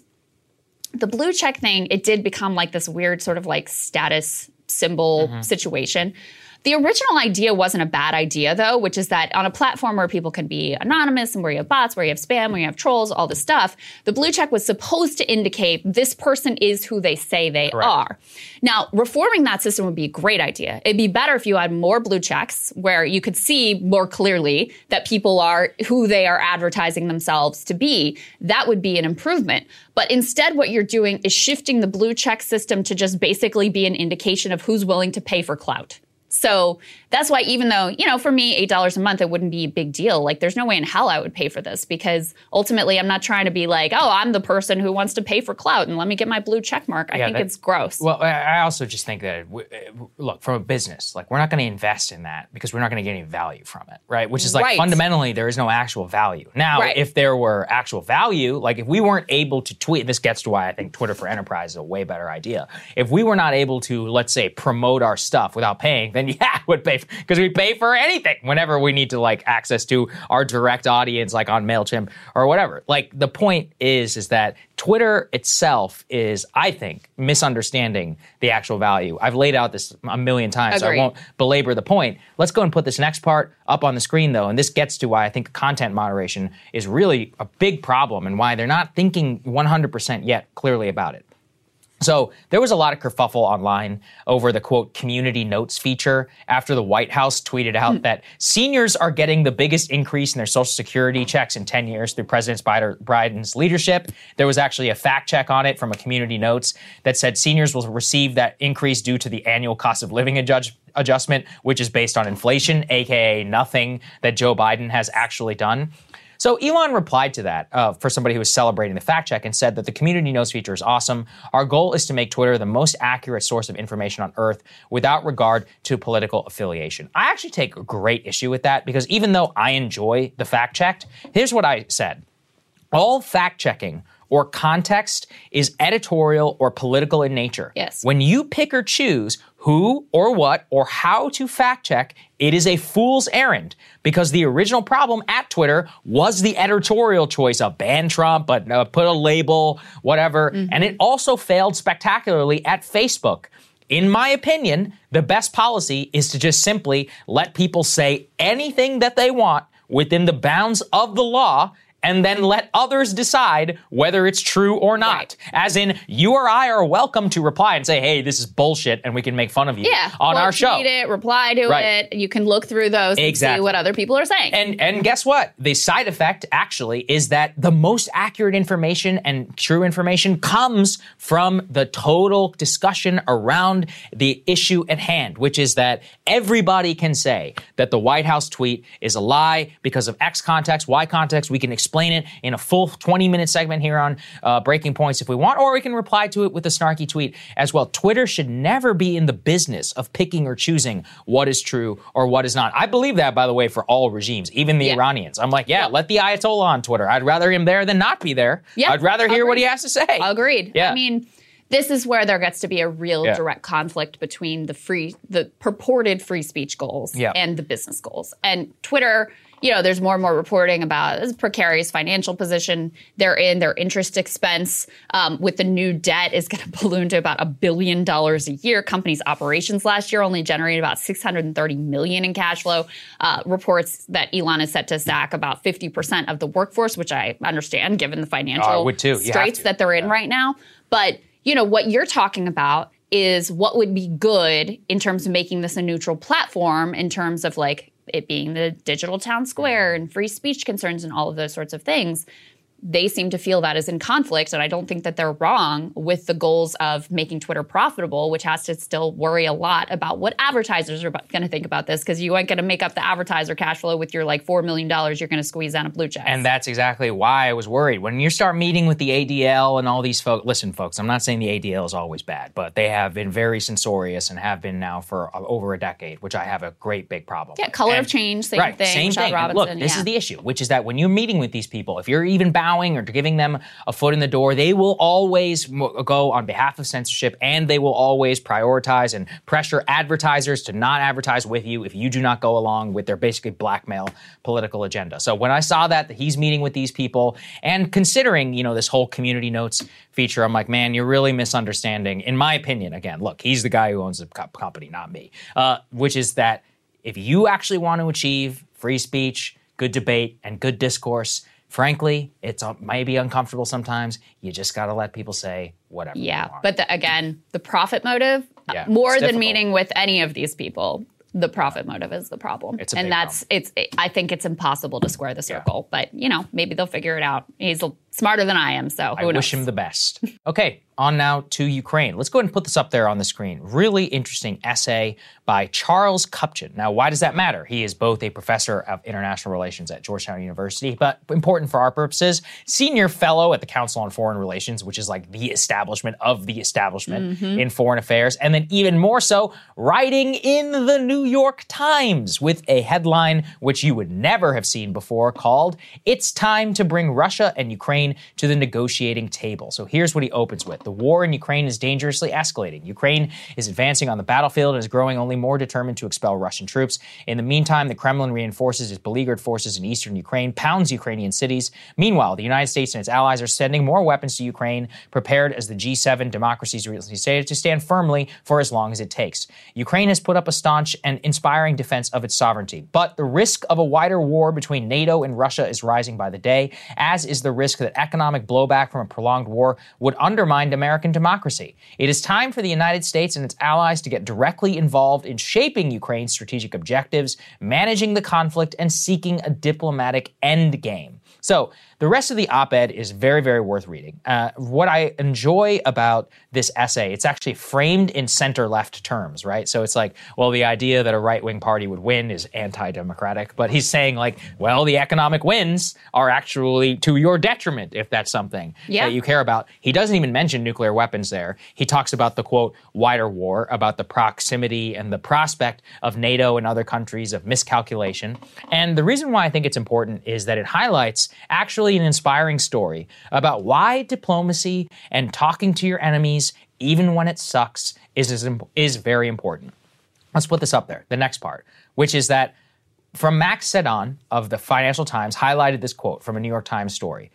the blue check thing, it did become like this weird sort of like status symbol mm-hmm. situation. The original idea wasn't a bad idea, though, which is that on a platform where people can be anonymous and where you have bots, where you have spam, where you have trolls, all this stuff, the blue check was supposed to indicate this person is who they say they are. Now, reforming that system would be a great idea. It'd be better if you had more blue checks where you could see more clearly that people are who they are advertising themselves to be. That would be an improvement. But instead, what you're doing is shifting the blue check system to just basically be an indication of who's willing to pay for clout. So that's why, even though, you know, for me, $8 a month, it wouldn't be a big deal. Like, there's no way in hell I would pay for this because ultimately I'm not trying to be like, oh, I'm the person who wants to pay for clout and let me get my blue check mark. I Yeah, think that- it's gross. Well, I also just think that uh, look from a business, like we're not going to invest in that because we're not going to get any value from it, right? Which is like Right. fundamentally there is no actual value. Now, Right. if there were actual value, like if we weren't able to tweet, this gets to why I think Twitter for Enterprise is a way better idea. If we were not able to, let's say, promote our stuff without paying, then [LAUGHS] yeah, I would pay because we pay for anything whenever we need to like access to our direct audience, like on Mailchimp or whatever. Like the point is, is that Twitter itself is, I think, misunderstanding the actual value. I've laid out this a million times, so I won't belabor the point. Let's go and put this next part up on the screen, though. And this gets to why I think content moderation is really a big problem and why they're not thinking 100% yet clearly about it. So there was a lot of kerfuffle online over the quote community notes feature after the White House tweeted out hmm. that seniors are getting the biggest increase in their social security checks in 10 years through President Biden's leadership. There was actually a fact check on it from a community notes that said seniors will receive that increase due to the annual cost of living adjust- adjustment, which is based on inflation, aka nothing that Joe Biden has actually done. So Elon replied to that uh, for somebody who was celebrating the fact check and said that the community notes feature is awesome. Our goal is to make Twitter the most accurate source of information on Earth without regard to political affiliation. I actually take great issue with that because even though I enjoy the fact checked, here's what I said. All fact checking or context is editorial or political in nature. Yes. When you pick or choose who or what or how to fact check, it is a fool's errand because the original problem at Twitter was the editorial choice of ban Trump, but uh, put a label, whatever. And it also failed spectacularly at Facebook. In my opinion, the best policy is to just simply let people say anything that they want within the bounds of the law and then let others decide whether it's true or not. As in, you or I are welcome to reply and say, hey, this is bullshit, and we can make fun of you yeah. on Well, our show. Tweet it, reply to Right. it. You can look through those and see what other people are saying. And and guess what? The side effect actually is that the most accurate information and true information comes from the total discussion around the issue at hand, which is that everybody can say that the White House tweet is a lie because of X context, Y context. We can explain it in a full 20 minute segment here on uh, Breaking Points if we want, or we can reply to it with a snarky tweet as well. Twitter should never be in the business of picking or choosing what is true or what is not. I believe that, by the way, for all regimes, even the Yeah. Iranians. I'm like, yeah, let the Ayatollah on Twitter. I'd rather him there than not be there. Yeah, I'd rather hear what he has to say. Agreed. Yeah. I mean, this is where there gets to be a real Yeah. direct conflict between the free, the purported free speech goals Yeah. and the business goals. And Twitter, you know, there's more and more reporting about this precarious financial position they're in, their interest expense um, with the new debt is going [LAUGHS] to balloon to about a billion dollars a year. Company's operations last year only generated about 630 million in cash flow. Uh, reports that Elon is set to sack about 50% of the workforce, which I understand given the financial Oh, would too. Straits that they're in right now. But you know, what you're talking about is what would be good in terms of making this a neutral platform in terms of like it being the digital town square and free speech concerns and all of those sorts of things they seem to feel that is in conflict. And I don't think that they're wrong with the goals of making Twitter profitable, which has to still worry a lot about what advertisers are going to think about this because you aren't going to make up the advertiser cash flow with your like $4 million you're going to squeeze out of blue checks. And that's exactly why I was worried. When you start meeting with the ADL and all these folks, listen, folks, I'm not saying the ADL is always bad, but they have been very censorious and have been now for uh, over a decade, which I have a great big problem yeah, with. color And- of change, same right, thing. Same Michelle thing. Robinson, Look, this yeah. is the issue, which is that when you're meeting with these people, if you're even bowing or giving them a foot in the door, they will always go on behalf of censorship and they will always prioritize and pressure advertisers to not advertise with you if you do not go along with their basically blackmail political agenda. So when I saw that, that he's meeting with these people and considering, you know, this whole community notes feature, I'm like, man, you're really misunderstanding, in my opinion, again, look, he's the guy who owns the co- company, not me, uh, which is that if you actually want to achieve free speech, good debate, and good discourse, frankly, it's uh, maybe uncomfortable sometimes. You just got to let people say whatever. Yeah, but the, again, the profit motive, uh, Yeah, more than difficult. meeting with any of these people, the profit motive is the problem. And that's it's. It, I think it's impossible to square the circle. But you know, maybe they'll figure it out. He's smarter than I am, so I knows? wish him the best. [LAUGHS] okay, on now to Ukraine. Let's go ahead and put this up there on the screen. Really interesting essay by Charles Kupchan. Now, why does that matter? He is both a professor of international relations at Georgetown University, but important for our purposes, senior fellow at the Council on Foreign Relations, which is like the establishment of the establishment Mhm. in foreign affairs, and then even more so, writing in the New York Times with a headline which you would never have seen before called It's Time to Bring Russia and Ukraine to the Negotiating Table. So here's what he opens with The war in Ukraine is dangerously escalating. Ukraine is advancing on the battlefield and is growing only more determined to expel Russian troops. In the meantime, the Kremlin reinforces its beleaguered forces in eastern Ukraine, pounds Ukrainian cities. Meanwhile, the United States and its allies are sending more weapons to Ukraine, prepared as the G7 democracies recently stated to stand firmly for as long as it takes. Ukraine has put up a staunch and inspiring defense of its sovereignty, but the risk of a wider war between NATO and Russia is rising by the day, as is the risk that economic blowback from a prolonged war would undermine American democracy. It is time for the United States and its allies to get directly involved in shaping Ukraine's strategic objectives, managing the conflict, and seeking a diplomatic endgame. So, the rest of the op ed is very, very worth reading. Uh, what I enjoy about this essay, it's actually framed in center left terms, right? So it's like, well, the idea that a right wing party would win is anti democratic, but he's saying, like, well, the economic wins are actually to your detriment if that's something Yeah. that you care about. He doesn't even mention nuclear weapons there. He talks about the quote, wider war, about the proximity and the prospect of NATO and other countries of miscalculation. And the reason why I think it's important is that it highlights actually an inspiring story about why diplomacy and talking to your enemies, even when it sucks, is, is, is very important. Let's put this up there, the next part, which is that from Max Seddon of the Financial Times highlighted this quote from a New York Times story,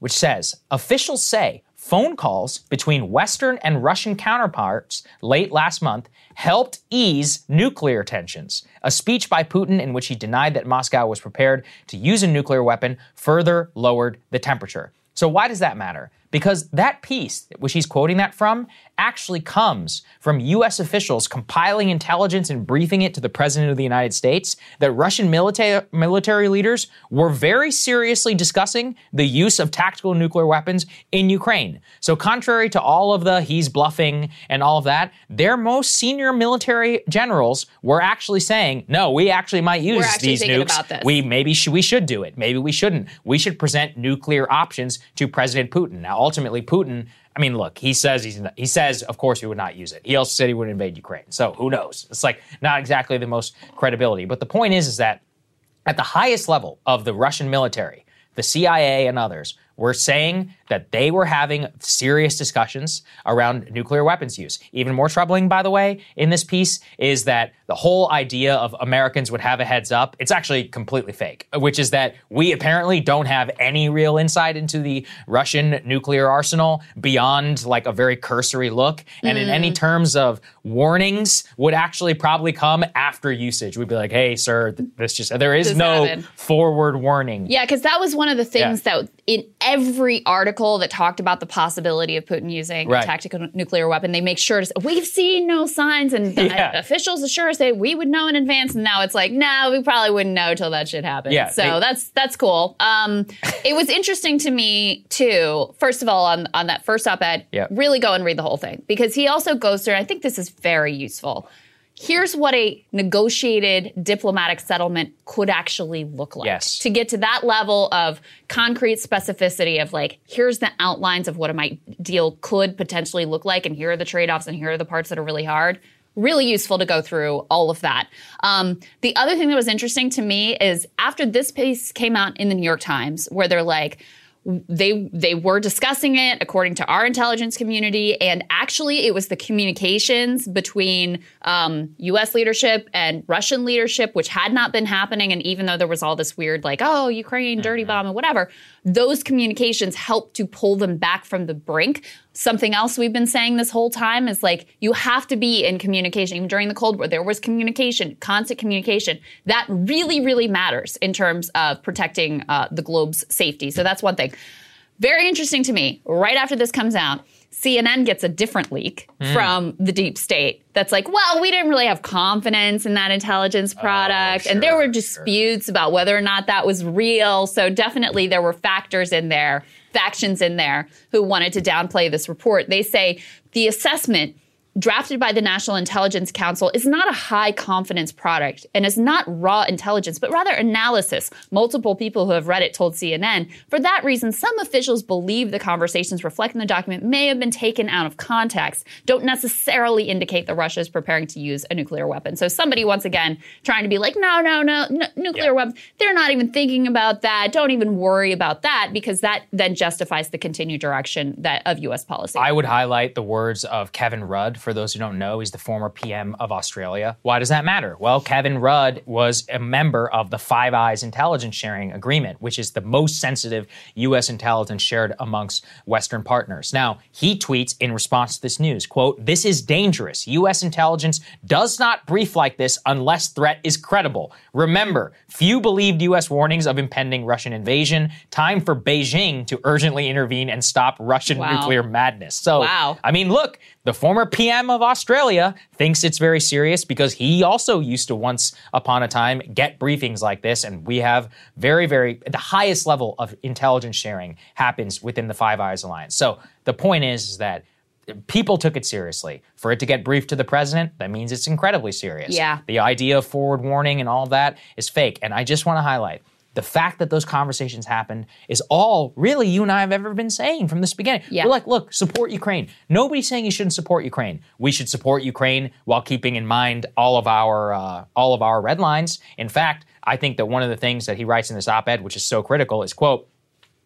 which says officials say phone calls between Western and Russian counterparts late last month helped ease nuclear tensions. A speech by Putin in which he denied that Moscow was prepared to use a nuclear weapon further lowered the temperature. So, why does that matter? Because that piece, which he's quoting that from, actually comes from US officials compiling intelligence and briefing it to the President of the United States that Russian military, military leaders were very seriously discussing the use of tactical nuclear weapons in Ukraine. So, contrary to all of the he's bluffing and all of that, their most senior military generals were actually saying, no, we actually might use actually these nukes. We maybe sh- we should do it. Maybe we shouldn't. We should present nuclear options to President Putin. Now, ultimately, Putin. I mean, look, he says he's he says, of course, he would not use it. He also said he would invade Ukraine. So who knows? It's like not exactly the most credibility. But the point is, is that at the highest level of the Russian military, the CIA and others were saying that they were having serious discussions around nuclear weapons use. Even more troubling, by the way, in this piece is that the whole idea of Americans would have a heads up, it's actually completely fake, which is that we apparently don't have any real insight into the Russian nuclear arsenal beyond like a very cursory look. And in any mm. terms of warnings, would actually probably come after usage. We'd be like, hey, sir, th- this just, there is This no happened. forward warning. Yeah, because that was one of the things that in every article that talked about the possibility of Putin using Right. a tactical nuclear weapon, they make sure to say, we've seen no signs, and the Yeah. officials assure us that we would know in advance. And now it's like, no, we probably wouldn't know till that shit happens. Yeah, so they- that's that's cool. Um, [LAUGHS] it was interesting to me too. First of all, on on that first op-ed, Yeah. really go and read the whole thing because he also goes through. And I think this is very useful. Here's what a negotiated diplomatic settlement could actually look like. Yes. To get to that level of concrete specificity of like, here's the outlines of what a might deal could potentially look like, and here are the trade-offs, and here are the parts that are really hard. Really useful to go through all of that. Um, the other thing that was interesting to me is after this piece came out in the New York Times, where they're like, they they were discussing it according to our intelligence community, and actually it was the communications between um, U.S. leadership and Russian leadership, which had not been happening. And even though there was all this weird like, oh, Ukraine, dirty bomb, and whatever, those communications helped to pull them back from the brink. Something else we've been saying this whole time is like you have to be in communication. Even during the Cold War, there was communication, constant communication. That really, really matters in terms of protecting uh, the globe's safety. So that's one thing. Very interesting to me. Right after this comes out, CNN gets a different leak from the deep state that's like, well, we didn't really have confidence in that intelligence product. and there were disputes about whether or not that was real. So definitely there were factors in there, factions in there who wanted to downplay this report. They say the assessment drafted by the National Intelligence Council is not a high confidence product and is not raw intelligence, but rather analysis. Multiple people who have read it told CNN. For that reason, some officials believe the conversations reflected in the document may have been taken out of context, don't necessarily indicate that Russia is preparing to use a nuclear weapon. So somebody, once again, trying to be like, no, no, no, nuclear weapons, they're not even thinking about that. Don't even worry about that because that then justifies the continued direction that of U.S. policy. I would highlight the words of Kevin Rudd. For those who don't know, he's the former PM of Australia. Why does that matter? Well, Kevin Rudd was a member of the Five Eyes intelligence sharing agreement, which is the most sensitive U.S. intelligence shared amongst Western partners. Now, he tweets in response to this news, quote, this is dangerous. U.S. intelligence does not brief like this unless threat is credible. Remember, few believed U.S. warnings of impending Russian invasion. Time for Beijing to urgently intervene and stop Russian Wow. nuclear madness. So, Wow. I mean, look, the former PM of Australia thinks it's very serious because he also used to once upon a time get briefings like this. And we have very, very, the highest level of intelligence sharing happens within the Five Eyes Alliance. So the point is, is that people took it seriously. For it to get briefed to the president, that means it's incredibly serious. Yeah. The idea of forward warning and all that is fake. And I just want to highlight the fact that those conversations happened is all really you and I have ever been saying from this beginning. Yeah. We're like, look, support Ukraine. Nobody's saying you shouldn't support Ukraine. We should support Ukraine while keeping in mind all of our uh, all of our red lines. In fact, I think that one of the things that he writes in this op-ed, which is so critical, is quote.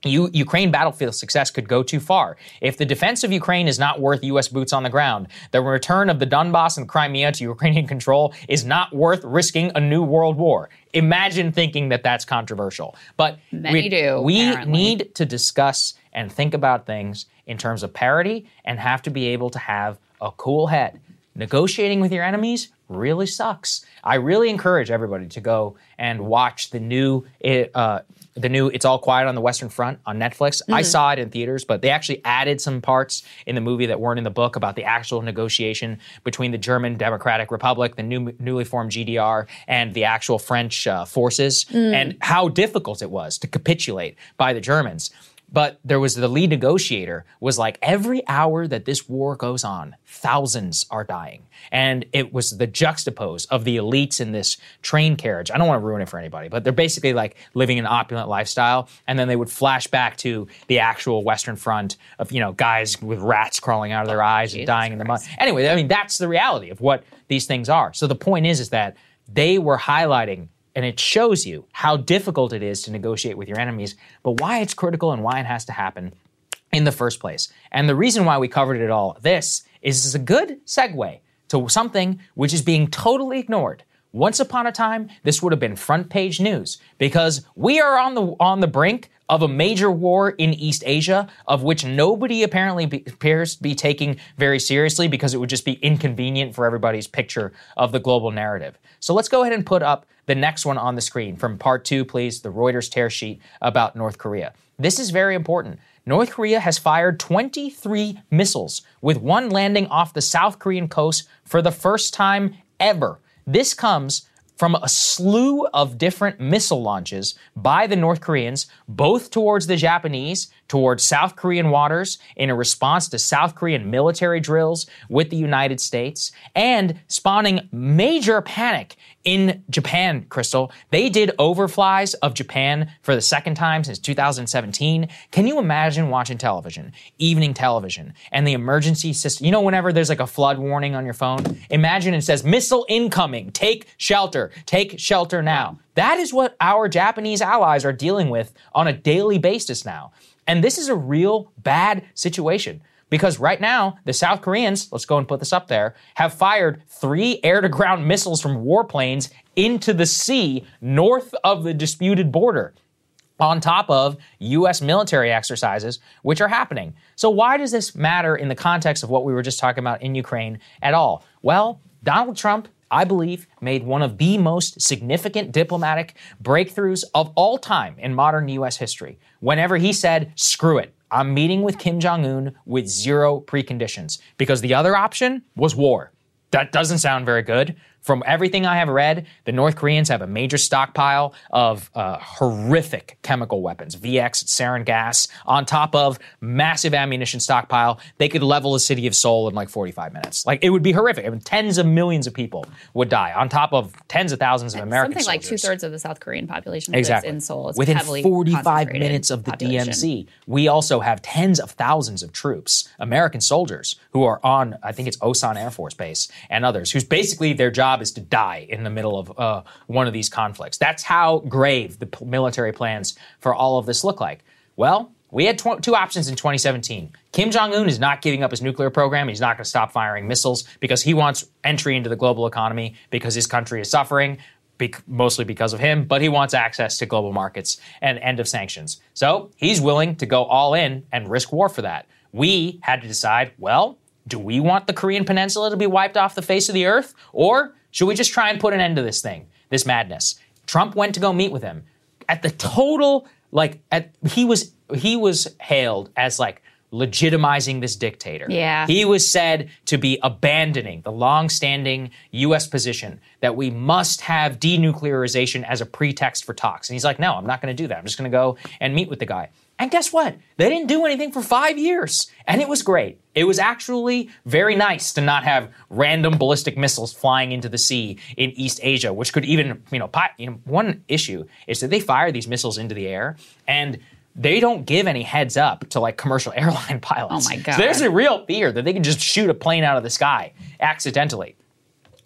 U- Ukraine battlefield success could go too far. If the defense of Ukraine is not worth U.S. boots on the ground, the return of the Donbass and Crimea to Ukrainian [LAUGHS] control is not worth risking a new world war. Imagine thinking that that's controversial. But Many we, do, we apparently. need to discuss and think about things in terms of parity and have to be able to have a cool head. Negotiating with your enemies really sucks. I really encourage everybody to go and watch the new uh, the new It's All Quiet on the Western Front on Netflix. I saw it in theaters, but they actually added some parts in the movie that weren't in the book about the actual negotiation between the German Democratic Republic, the new, newly formed GDR, and the actual French uh, forces, and how difficult it was to capitulate by the Germans. But there was the lead negotiator was like every hour that this war goes on, thousands are dying. And it was the juxtapose of the elites in this train carriage. I don't want to ruin it for anybody, but they're basically like living an opulent lifestyle. And then they would flash back to the actual Western Front of, you know, guys with rats crawling out of their eyes and dying in the mud. Anyway, I mean, that's the reality of what these things are. So the point is, is that they were highlighting and it shows you how difficult it is to negotiate with your enemies, but why it's critical and why it has to happen in the first place. And the reason why we covered it all this is is a good segue to something which is being totally ignored. Once upon a time, this would have been front page news because we are on the on the brink of a major war in East Asia, of which nobody apparently be, appears to be taking very seriously because it would just be inconvenient for everybody's picture of the global narrative. So let's go ahead and put up the next one on the screen from part two, please, the Reuters tear sheet about North Korea. This is very important. North Korea has fired 23 missiles, with one landing off the South Korean coast for the first time ever. This comes from a slew of different missile launches by the North Koreans, both towards the Japanese, towards South Korean waters, in a response to South Korean military drills with the United States, and spawning major panic in Japan, Krystal. They did overflies of Japan for the second time since 2017. Can you imagine watching television, evening television, and the emergency system? You know, whenever there's like a flood warning on your phone, imagine it says missile incoming, take shelter, take shelter now. That is what our Japanese allies are dealing with on a daily basis now. And this is a real bad situation. Because right now, the South Koreans, let's go and put this up there, have fired three air to ground missiles from warplanes into the sea north of the disputed border. On top of US military exercises, which are happening. So, why does this matter in the context of what we were just talking about in Ukraine at all? Well, Donald Trump I believe, made one of the most significant diplomatic breakthroughs of all time in modern US history whenever he said, screw it. I'm meeting with Kim Jong un with zero preconditions because the other option was war. That doesn't sound very good. From everything I have read, the North Koreans have a major stockpile of uh, horrific chemical weapons, VX, sarin gas, on top of massive ammunition stockpile. They could level the city of Seoul in like 45 minutes. Like it would be horrific. I mean, tens of millions of people would die, on top of tens of thousands of American Something like two thirds of the South Korean population Exactly. lives in Seoul. It's Within 45 minutes of the population. DMZ, we also have tens of thousands of troops, American soldiers, who are on, I think it's Osan Air Force Base, and others, whose basically their job is to die in the middle of uh, one of these conflicts. That's how grave the military plans for all of this look like. Well, we had tw- two options in 2017. Kim Jong un is not giving up his nuclear program. He's not going to stop firing missiles because he wants entry into the global economy because his country is suffering bec- mostly because of him, but he wants access to global markets and end of sanctions. So he's willing to go all in and risk war for that. We had to decide well, do we want the Korean Peninsula to be wiped off the face of the earth? Or should we just try and put an end to this thing, this madness? Trump went to go meet with him. At the total, like, at, he was he was hailed as like legitimizing this dictator. Yeah. He was said to be abandoning the long-standing U.S. position that we must have denuclearization as a pretext for talks. And he's like, no, I'm not going to do that. I'm just going to go and meet with the guy. And guess what? They didn't do anything for five years. And it was great. It was actually very nice to not have random ballistic missiles flying into the sea in East Asia, which could even, you know, pi- you know, one issue is that they fire these missiles into the air and they don't give any heads up to like commercial [LAUGHS] airline pilots. Oh my God. So there's a real fear that they can just shoot a plane out of the sky accidentally.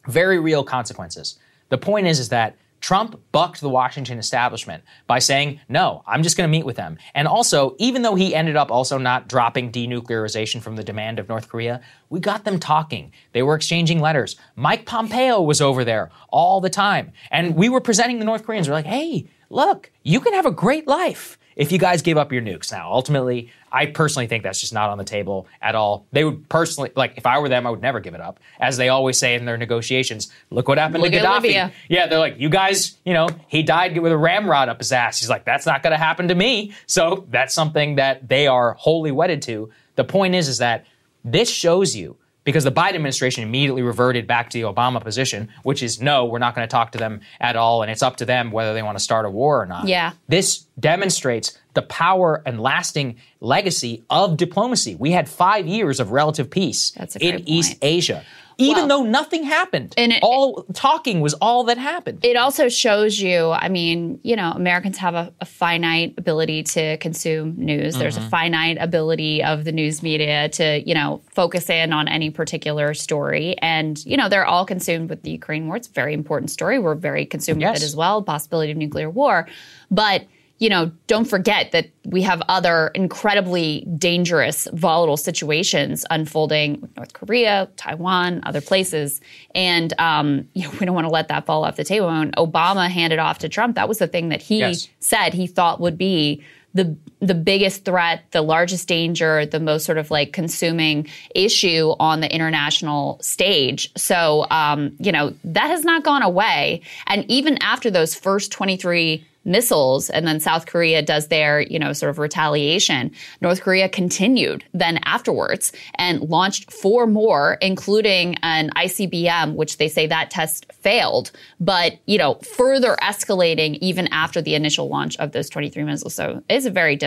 Very real consequences. The point is, is that Trump bucked the Washington establishment by saying, no, I'm just going to meet with them. And also, even though he ended up also not dropping denuclearization from the demand of North Korea, we got them talking. They were exchanging letters. Mike Pompeo was over there all the time. And we were presenting the North Koreans. We're like, hey, look, you can have a great life if you guys give up your nukes. Now, ultimately, I personally think that's just not on the table at all. They would personally, like, if I were them, I would never give it up. As they always say in their negotiations, look what happened Look to Gaddafi. Libya. Yeah, they're like, you guys, you know, he died with a ramrod up his ass. He's like, that's not going to happen to me. So that's something that they are wholly wedded to. The point is, is that this shows you because the Biden administration immediately reverted back to the Obama position, which is no, we're not going to talk to them at all, and it's up to them whether they want to start a war or not. Yeah. This demonstrates the power and lasting legacy of diplomacy. We had five years of relative peace in great East. Asia, even Well- though nothing happened. And it- all talking was all that happened. it also shows you i mean you know americans have a, a finite ability to consume news there's Mm-hmm. a finite ability of the news media to you know focus in on any particular story and you know they're all consumed with the ukraine war it's a very important story we're very consumed Yes. with it as well possibility of nuclear war but you know, don't forget that we have other incredibly dangerous, volatile situations unfolding with North Korea, Taiwan, other places. And, um, you know, [LAUGHS] we don't want to let that fall off the table. When Obama handed off to Trump, that was the thing that he Yes. said he thought would be the the biggest threat, the largest danger, the most sort of like consuming issue on the international stage. So, um, you know, that has not gone away. And even after those first 23 missiles and then South Korea does their, you know, sort of retaliation. North Korea continued then afterwards and launched four more, including an ICBM, which they say that test failed, but, you know, further escalating even after the initial launch of those 23 missiles. So it's a very,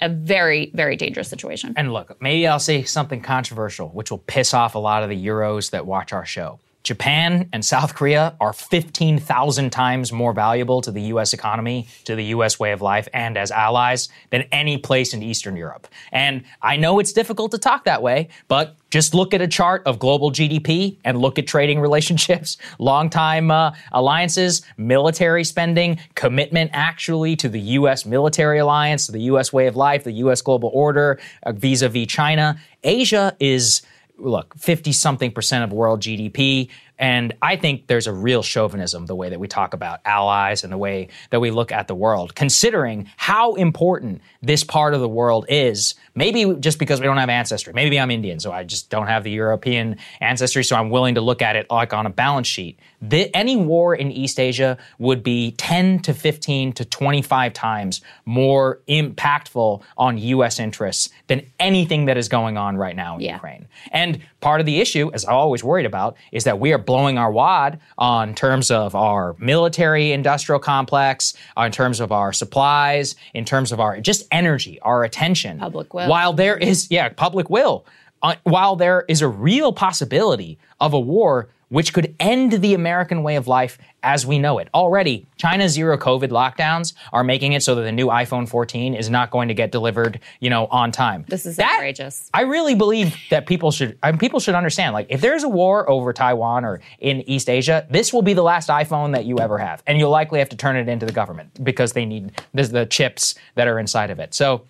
a very, very dangerous situation. And look, maybe I'll say something controversial, which will piss off a lot of the Euros that watch our show. Japan and South Korea are 15,000 times more valuable to the US economy, to the US way of life, and as allies than any place in Eastern Europe. And I know it's difficult to talk that way, but just look at a chart of global GDP and look at trading [LAUGHS] relationships, long-time uh, alliances, military spending, commitment actually to the U.S. military alliance, the U.S. way of life, the U.S. global order, uh, vis-a-vis China. Asia is look, 50 something percent of world GDP. And I think there's a real chauvinism the way that we talk about allies and the way that we look at the world, considering how important this part of the world is. Maybe just because we don't have ancestry. Maybe I'm Indian, so I just don't have the European ancestry, so I'm willing to look at it like on a balance sheet. The, any war in East Asia would be 10 to 15 to 25 times more impactful on U.S. interests than anything that is going on right now in Yeah. Ukraine. And part of the issue, as I'm always worried about, is that we are blowing our wad on terms of our military industrial complex, in terms of our supplies, in terms of our just energy, our attention. Public will. While there is, yeah, public will. Uh, while there is a real possibility of a war which could end the American way of life as we know it. Already, China's zero COVID lockdowns are making it so that the new iPhone 14 is not going to get delivered, you know, on time. This is That- outrageous. I really believe that people should I mean, people should understand like if there's a war over Taiwan or in East Asia, this will be the last iPhone that you ever have, and you'll likely have to turn it into the government because they need the, the chips that are inside of it. So,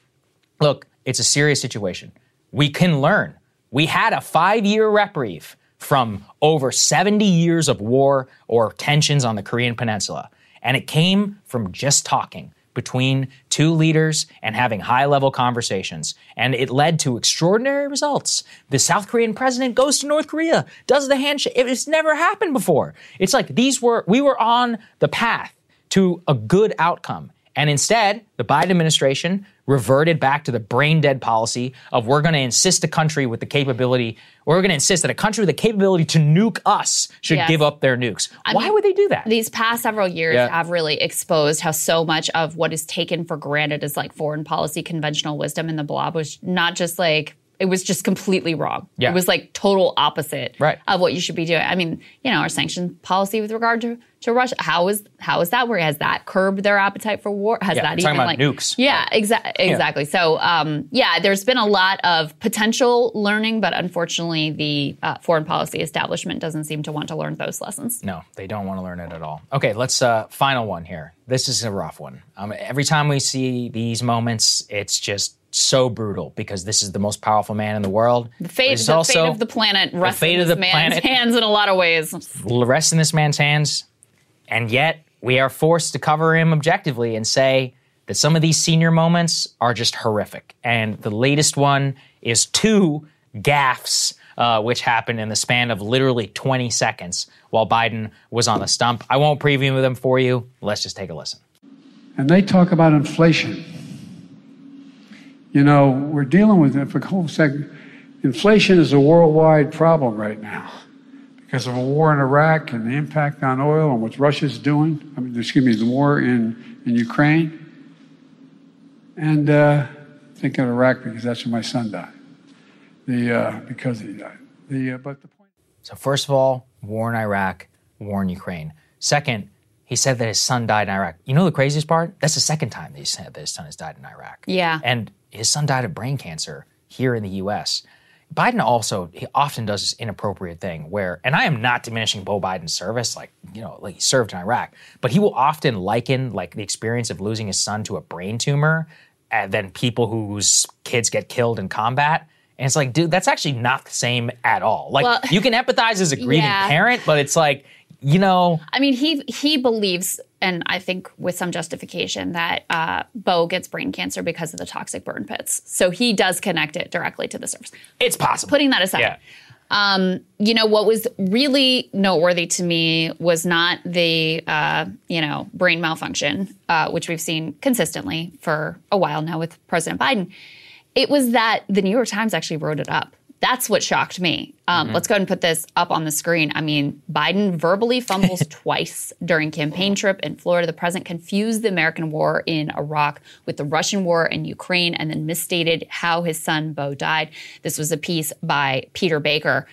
look, it's a serious situation. We can learn. We had a five-year reprieve from over 70 years of war or tensions on the Korean Peninsula, and it came from just talking between two leaders and having high level conversations. And it led to extraordinary results. The South Korean president goes to North Korea, does the handshake. It's never happened before. It's like these were, we were on the path to a good outcome. And instead, the Biden administration reverted back to the brain dead policy of we're going to insist a country with the capability, or we're going to insist that a country with the capability to nuke us should Yes. give up their nukes. Why mean, would they do that? These past several years Yeah. have really exposed how so much of what is taken for granted as like foreign policy conventional wisdom in the blob was not just like it was just completely wrong. Yeah. It was like total opposite Right. of what you should be doing. I mean, you know, our sanction policy with regard to, to Russia, how is how is that where has that curbed their appetite for war? Has Yeah, that even about like nukes. Yeah, exa- exactly. So um, yeah, there's been a lot of potential learning, but unfortunately the uh, foreign policy establishment doesn't seem to want to learn those lessons. No, they don't want to learn it at all. Okay, let's uh final one here. This is a rough one. Um, every time we see these moments, it's just so brutal because this is the most powerful man in the world. The fate, the also fate of the planet rests fate in of this the man's planet. hands in a lot of ways. rests in this man's hands, and yet we are forced to cover him objectively and say that some of these senior moments are just horrific. And the latest one is two gaffes, uh, which happened in the span of literally 20 seconds while Biden was on the stump. I won't preview them for you. Let's just take a listen. And they talk about inflation. You know, we're dealing with it for a whole second. Inflation is a worldwide problem right now because of a war in Iraq and the impact on oil and what Russia's doing. I mean, excuse me, the war in, in Ukraine. And uh, think of Iraq because that's where my son died. The, uh, because he died. The, uh, but the point. So, first of all, war in Iraq, war in Ukraine. Second, he said that his son died in Iraq. You know the craziest part? That's the second time that he said that his son has died in Iraq. Yeah. And his son died of brain cancer here in the US. Biden also he often does this inappropriate thing where, and I am not diminishing Beau Biden's service, like you know, like he served in Iraq, but he will often liken like the experience of losing his son to a brain tumor, uh, and then people whose kids get killed in combat. And it's like, dude, that's actually not the same at all. Like, Well- you can empathize as a grieving [LAUGHS] Yeah. parent, but it's like, you know, I mean, he he believes and I think with some justification, that uh, Beau gets brain cancer because of the toxic burn pits. So he does connect it directly to the surface. It's possible. Putting that aside. Yeah. Um, you know, what was really noteworthy to me was not the, uh, you know, brain malfunction, uh, which we've seen consistently for a while now with President Biden. It was that the New York Times actually wrote it up. That's what shocked me. Um, Mm-hmm. Let's go ahead and put this up on the screen. I mean, Biden verbally fumbles [LAUGHS] twice during campaign trip in Florida. The president confused the American war in Iraq with the Russian war in Ukraine and then misstated how his son Beau died. This was a piece by Peter Baker.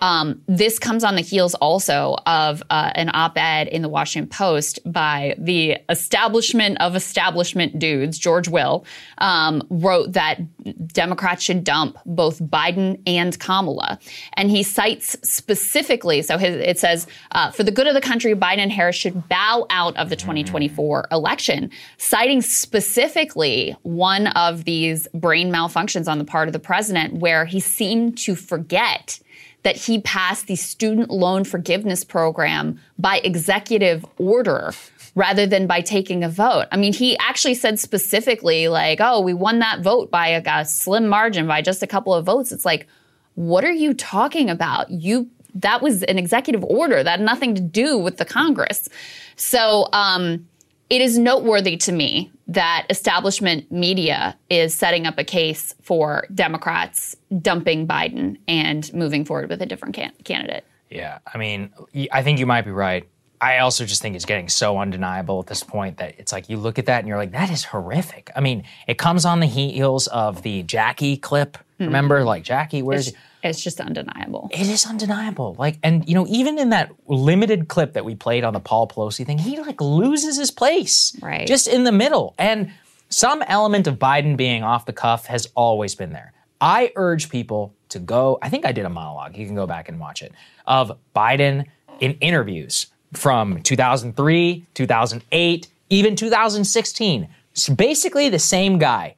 Um, this comes on the heels also of uh, an op ed in the Washington Post by the establishment of establishment dudes, George Will, um, wrote that Democrats should dump both Biden and Kamala. And he cites specifically, so his, it says, uh, for the good of the country, Biden and Harris should bow out of the 2024 election, citing specifically one of these brain malfunctions on the part of the president where he seemed to forget that he passed the student loan forgiveness program by executive order rather than by taking a vote. I mean, he actually said specifically, like, oh, we won that vote by a, a slim margin, by just a couple of votes. It's like, what are you talking about? You that was an executive order that had nothing to do with the Congress. So um, it is noteworthy to me that establishment media is setting up a case for Democrats dumping Biden and moving forward with a different can- candidate. Yeah, I mean, I think you might be right. I also just think it's getting so undeniable at this point that it's like you look at that and you're like, that is horrific. I mean, it comes on the heels of the Jackie clip. Mm-hmm. Remember, like Jackie, where's It's, it's just undeniable. it is undeniable. Like, and you know, even in that limited clip that we played on the Paul Pelosi thing, he like loses his place, Right. Just in the middle, and some element of Biden being off the cuff has always been there. I urge people to go. I think I did a monologue. You can go back and watch it of Biden in interviews from 2003, 2008, even 2016. It's basically the same guy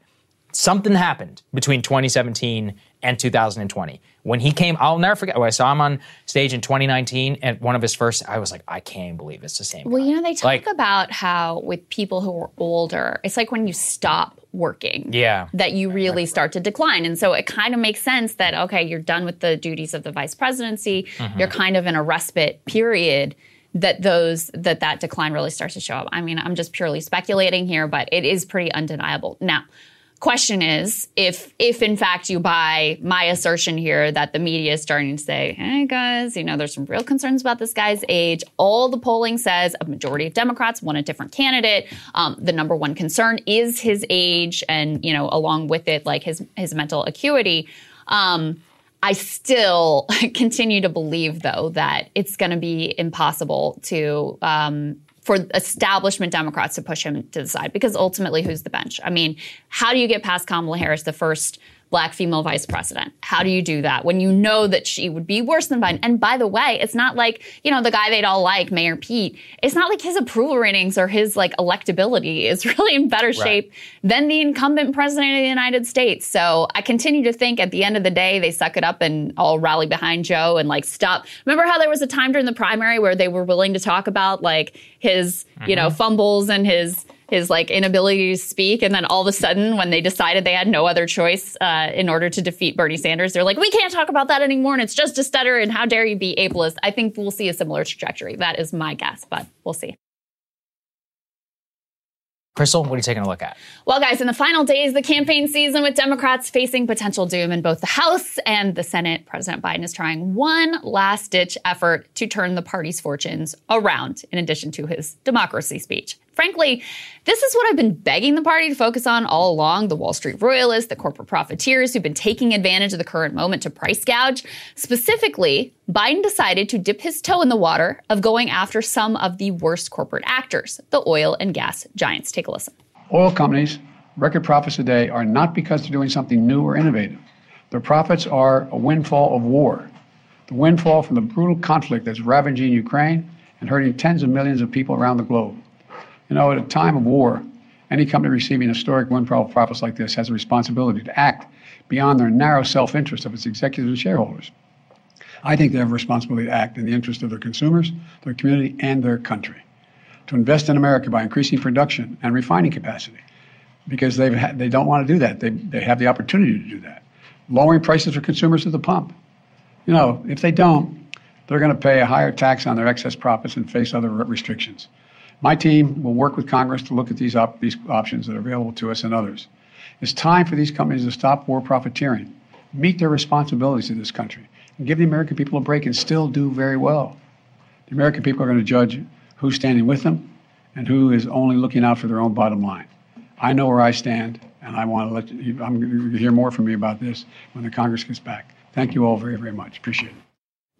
something happened between 2017 and 2020. When he came, I'll never forget. I saw him on stage in 2019 and one of his first, I was like, I can't believe it's the same. Well, guy. you know, they talk Like- about how with people who are older, it's like when you stop working. Yeah. That you really start to decline. And so it kind of makes sense that, okay, you're done with the duties of the vice presidency. Mm-hmm. You're kind of in a respite period that those that that decline really starts to show up. I mean, I'm just purely speculating here, but it is pretty undeniable. Now, question is if if in fact you buy my assertion here that the media is starting to say hey guys you know there's some real concerns about this guy's age. All the polling says a majority of democrats want a different candidate. Um, the number one concern is his age and you know along with it like his his mental acuity. Um, I still [LAUGHS] continue to believe, though, that it's going to be impossible to um, for establishment Democrats to push him to the side because ultimately, who's the bench? I mean, how do you get past Kamala Harris, the first black female vice president? How do you do that when you know that she would be worse than Biden? And by the way, it's not like you know the guy they'd all like, Mayor Pete. It's not like his approval ratings or his like electability is [LAUGHS] really in better shape than the incumbent president of the United States. So I continue to think at the end of the day, they suck it up and all rally behind Joe and like stop. Remember how there was a time during the primary where they were willing to talk about like his, you mm-hmm. know, fumbles and his his like inability to speak, and then all of a sudden, when they decided they had no other choice uh, in order to defeat Bernie Sanders, they're like, we can't talk about that anymore, and it's just a stutter, and how dare you be ableist? I think we'll see a similar trajectory. That is my guess, but we'll see. Krystal, what are you taking a look at? Well, guys, in the final days of the campaign season, with Democrats facing potential doom in both the House and the Senate, President Biden is trying one last ditch effort to turn the party's fortunes around, in addition to his democracy speech. Frankly, this is what I've been begging the party to focus on all along the Wall Street royalists, the corporate profiteers who've been taking advantage of the current moment to price gouge. Specifically, Biden decided to dip his toe in the water of going after some of the worst corporate actors, the oil and gas giants. Take a listen. Oil companies' record profits today are not because they're doing something new or innovative. Their profits are a windfall of war. The windfall from the brutal conflict that's ravaging Ukraine and hurting tens of millions of people around the globe. You know, at a time of war, any company receiving historic windfall profits like this has a responsibility to act beyond their narrow self interest of its executives and shareholders. I think they have a responsibility to act in the interest of their consumers, their community, and their country. to invest in America by increasing production and refining capacity because they've ha- they don't want to do that. They, they have the opportunity to do that. Lowering prices for consumers at the pump. You know, if they don't, they're going to pay a higher tax on their excess profits and face other restrictions. My team will work with Congress to look at these, op- these options that are available to us and others. It's time for these companies to stop war profiteering, meet their responsibilities in this country, and give the American people a break and still do very well. The American people are going to judge who's standing with them and who is only looking out for their own bottom line. I know where I stand, and I want to let you, I'm going to hear more from me about this when the Congress gets back. Thank you all very, very much. Appreciate it.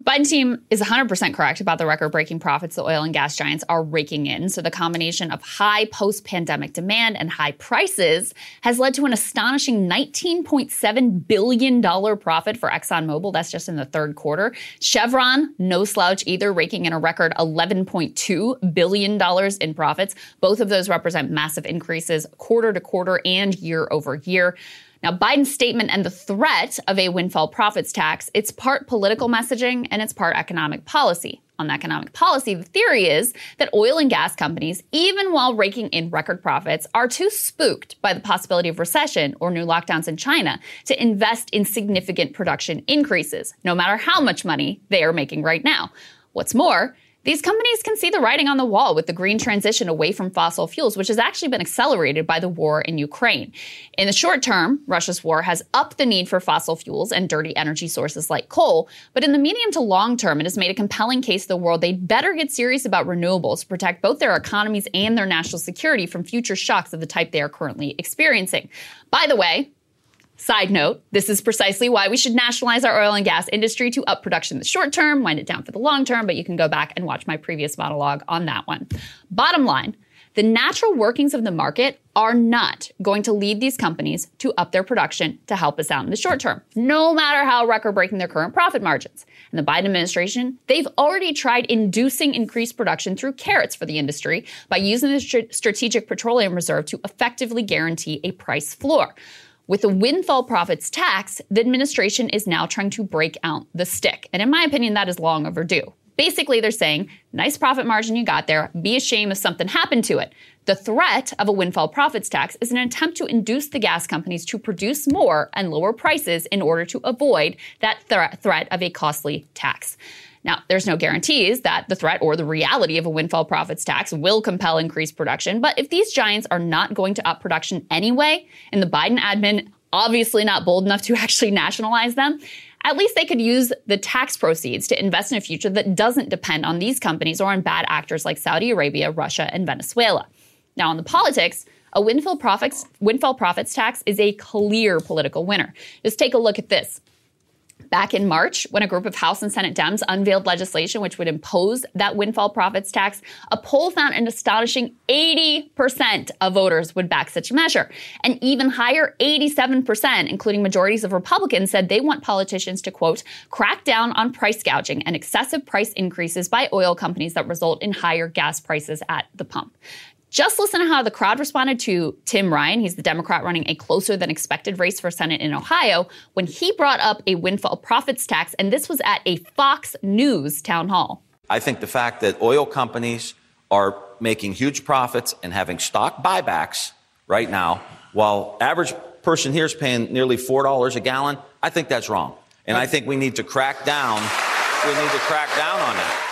Biden team is 100% correct about the record breaking profits the oil and gas giants are raking in. So the combination of high post pandemic demand and high prices has led to an astonishing $19.7 billion profit for ExxonMobil. That's just in the third quarter. Chevron, no slouch either, raking in a record $11.2 billion in profits. Both of those represent massive increases quarter to quarter and year over year. Now, Biden's statement and the threat of a windfall profits tax, it's part political messaging and it's part economic policy. On economic policy, the theory is that oil and gas companies, even while raking in record profits, are too spooked by the possibility of recession or new lockdowns in China to invest in significant production increases, no matter how much money they are making right now. What's more, these companies can see the writing on the wall with the green transition away from fossil fuels, which has actually been accelerated by the war in Ukraine. In the short term, Russia's war has upped the need for fossil fuels and dirty energy sources like coal, but in the medium to long term, it has made a compelling case to the world they'd better get serious about renewables to protect both their economies and their national security from future shocks of the type they are currently experiencing. By the way, Side note, this is precisely why we should nationalize our oil and gas industry to up production in the short term, wind it down for the long term, but you can go back and watch my previous monologue on that one. Bottom line, the natural workings of the market are not going to lead these companies to up their production to help us out in the short term, no matter how record breaking their current profit margins. In the Biden administration, they've already tried inducing increased production through carrots for the industry by using the Strategic Petroleum Reserve to effectively guarantee a price floor. With the windfall profits tax, the administration is now trying to break out the stick. And in my opinion, that is long overdue. Basically, they're saying, nice profit margin you got there, be a shame if something happened to it. The threat of a windfall profits tax is an attempt to induce the gas companies to produce more and lower prices in order to avoid that th- threat of a costly tax. Now, there's no guarantees that the threat or the reality of a windfall profits tax will compel increased production, but if these giants are not going to up production anyway, and the Biden admin obviously not bold enough to [LAUGHS] actually nationalize them, at least they could use the tax proceeds to invest in a future that doesn't depend on these companies or on bad actors like Saudi Arabia, Russia, and Venezuela. Now, on the politics, a windfall profits, windfall profits tax is a clear political winner. Just take a look at this back in March when a group of House and Senate Dems unveiled legislation which would impose that windfall profits tax, a poll found an astonishing 80% of voters would back such a measure. An even higher 87%, including majorities of Republicans, said they want politicians to, quote, crack down on price gouging and excessive price increases by oil companies that result in higher gas prices at the pump. Just listen to how the crowd responded to Tim Ryan. He's the Democrat running a closer than expected race for Senate in Ohio when he brought up a windfall profits tax, and this was at a Fox News town hall. I think the fact that oil companies are making huge profits and having stock buybacks right now, while average person here is paying nearly $4 a gallon, I think that's wrong. And I think we need to crack down. We need to crack down on that.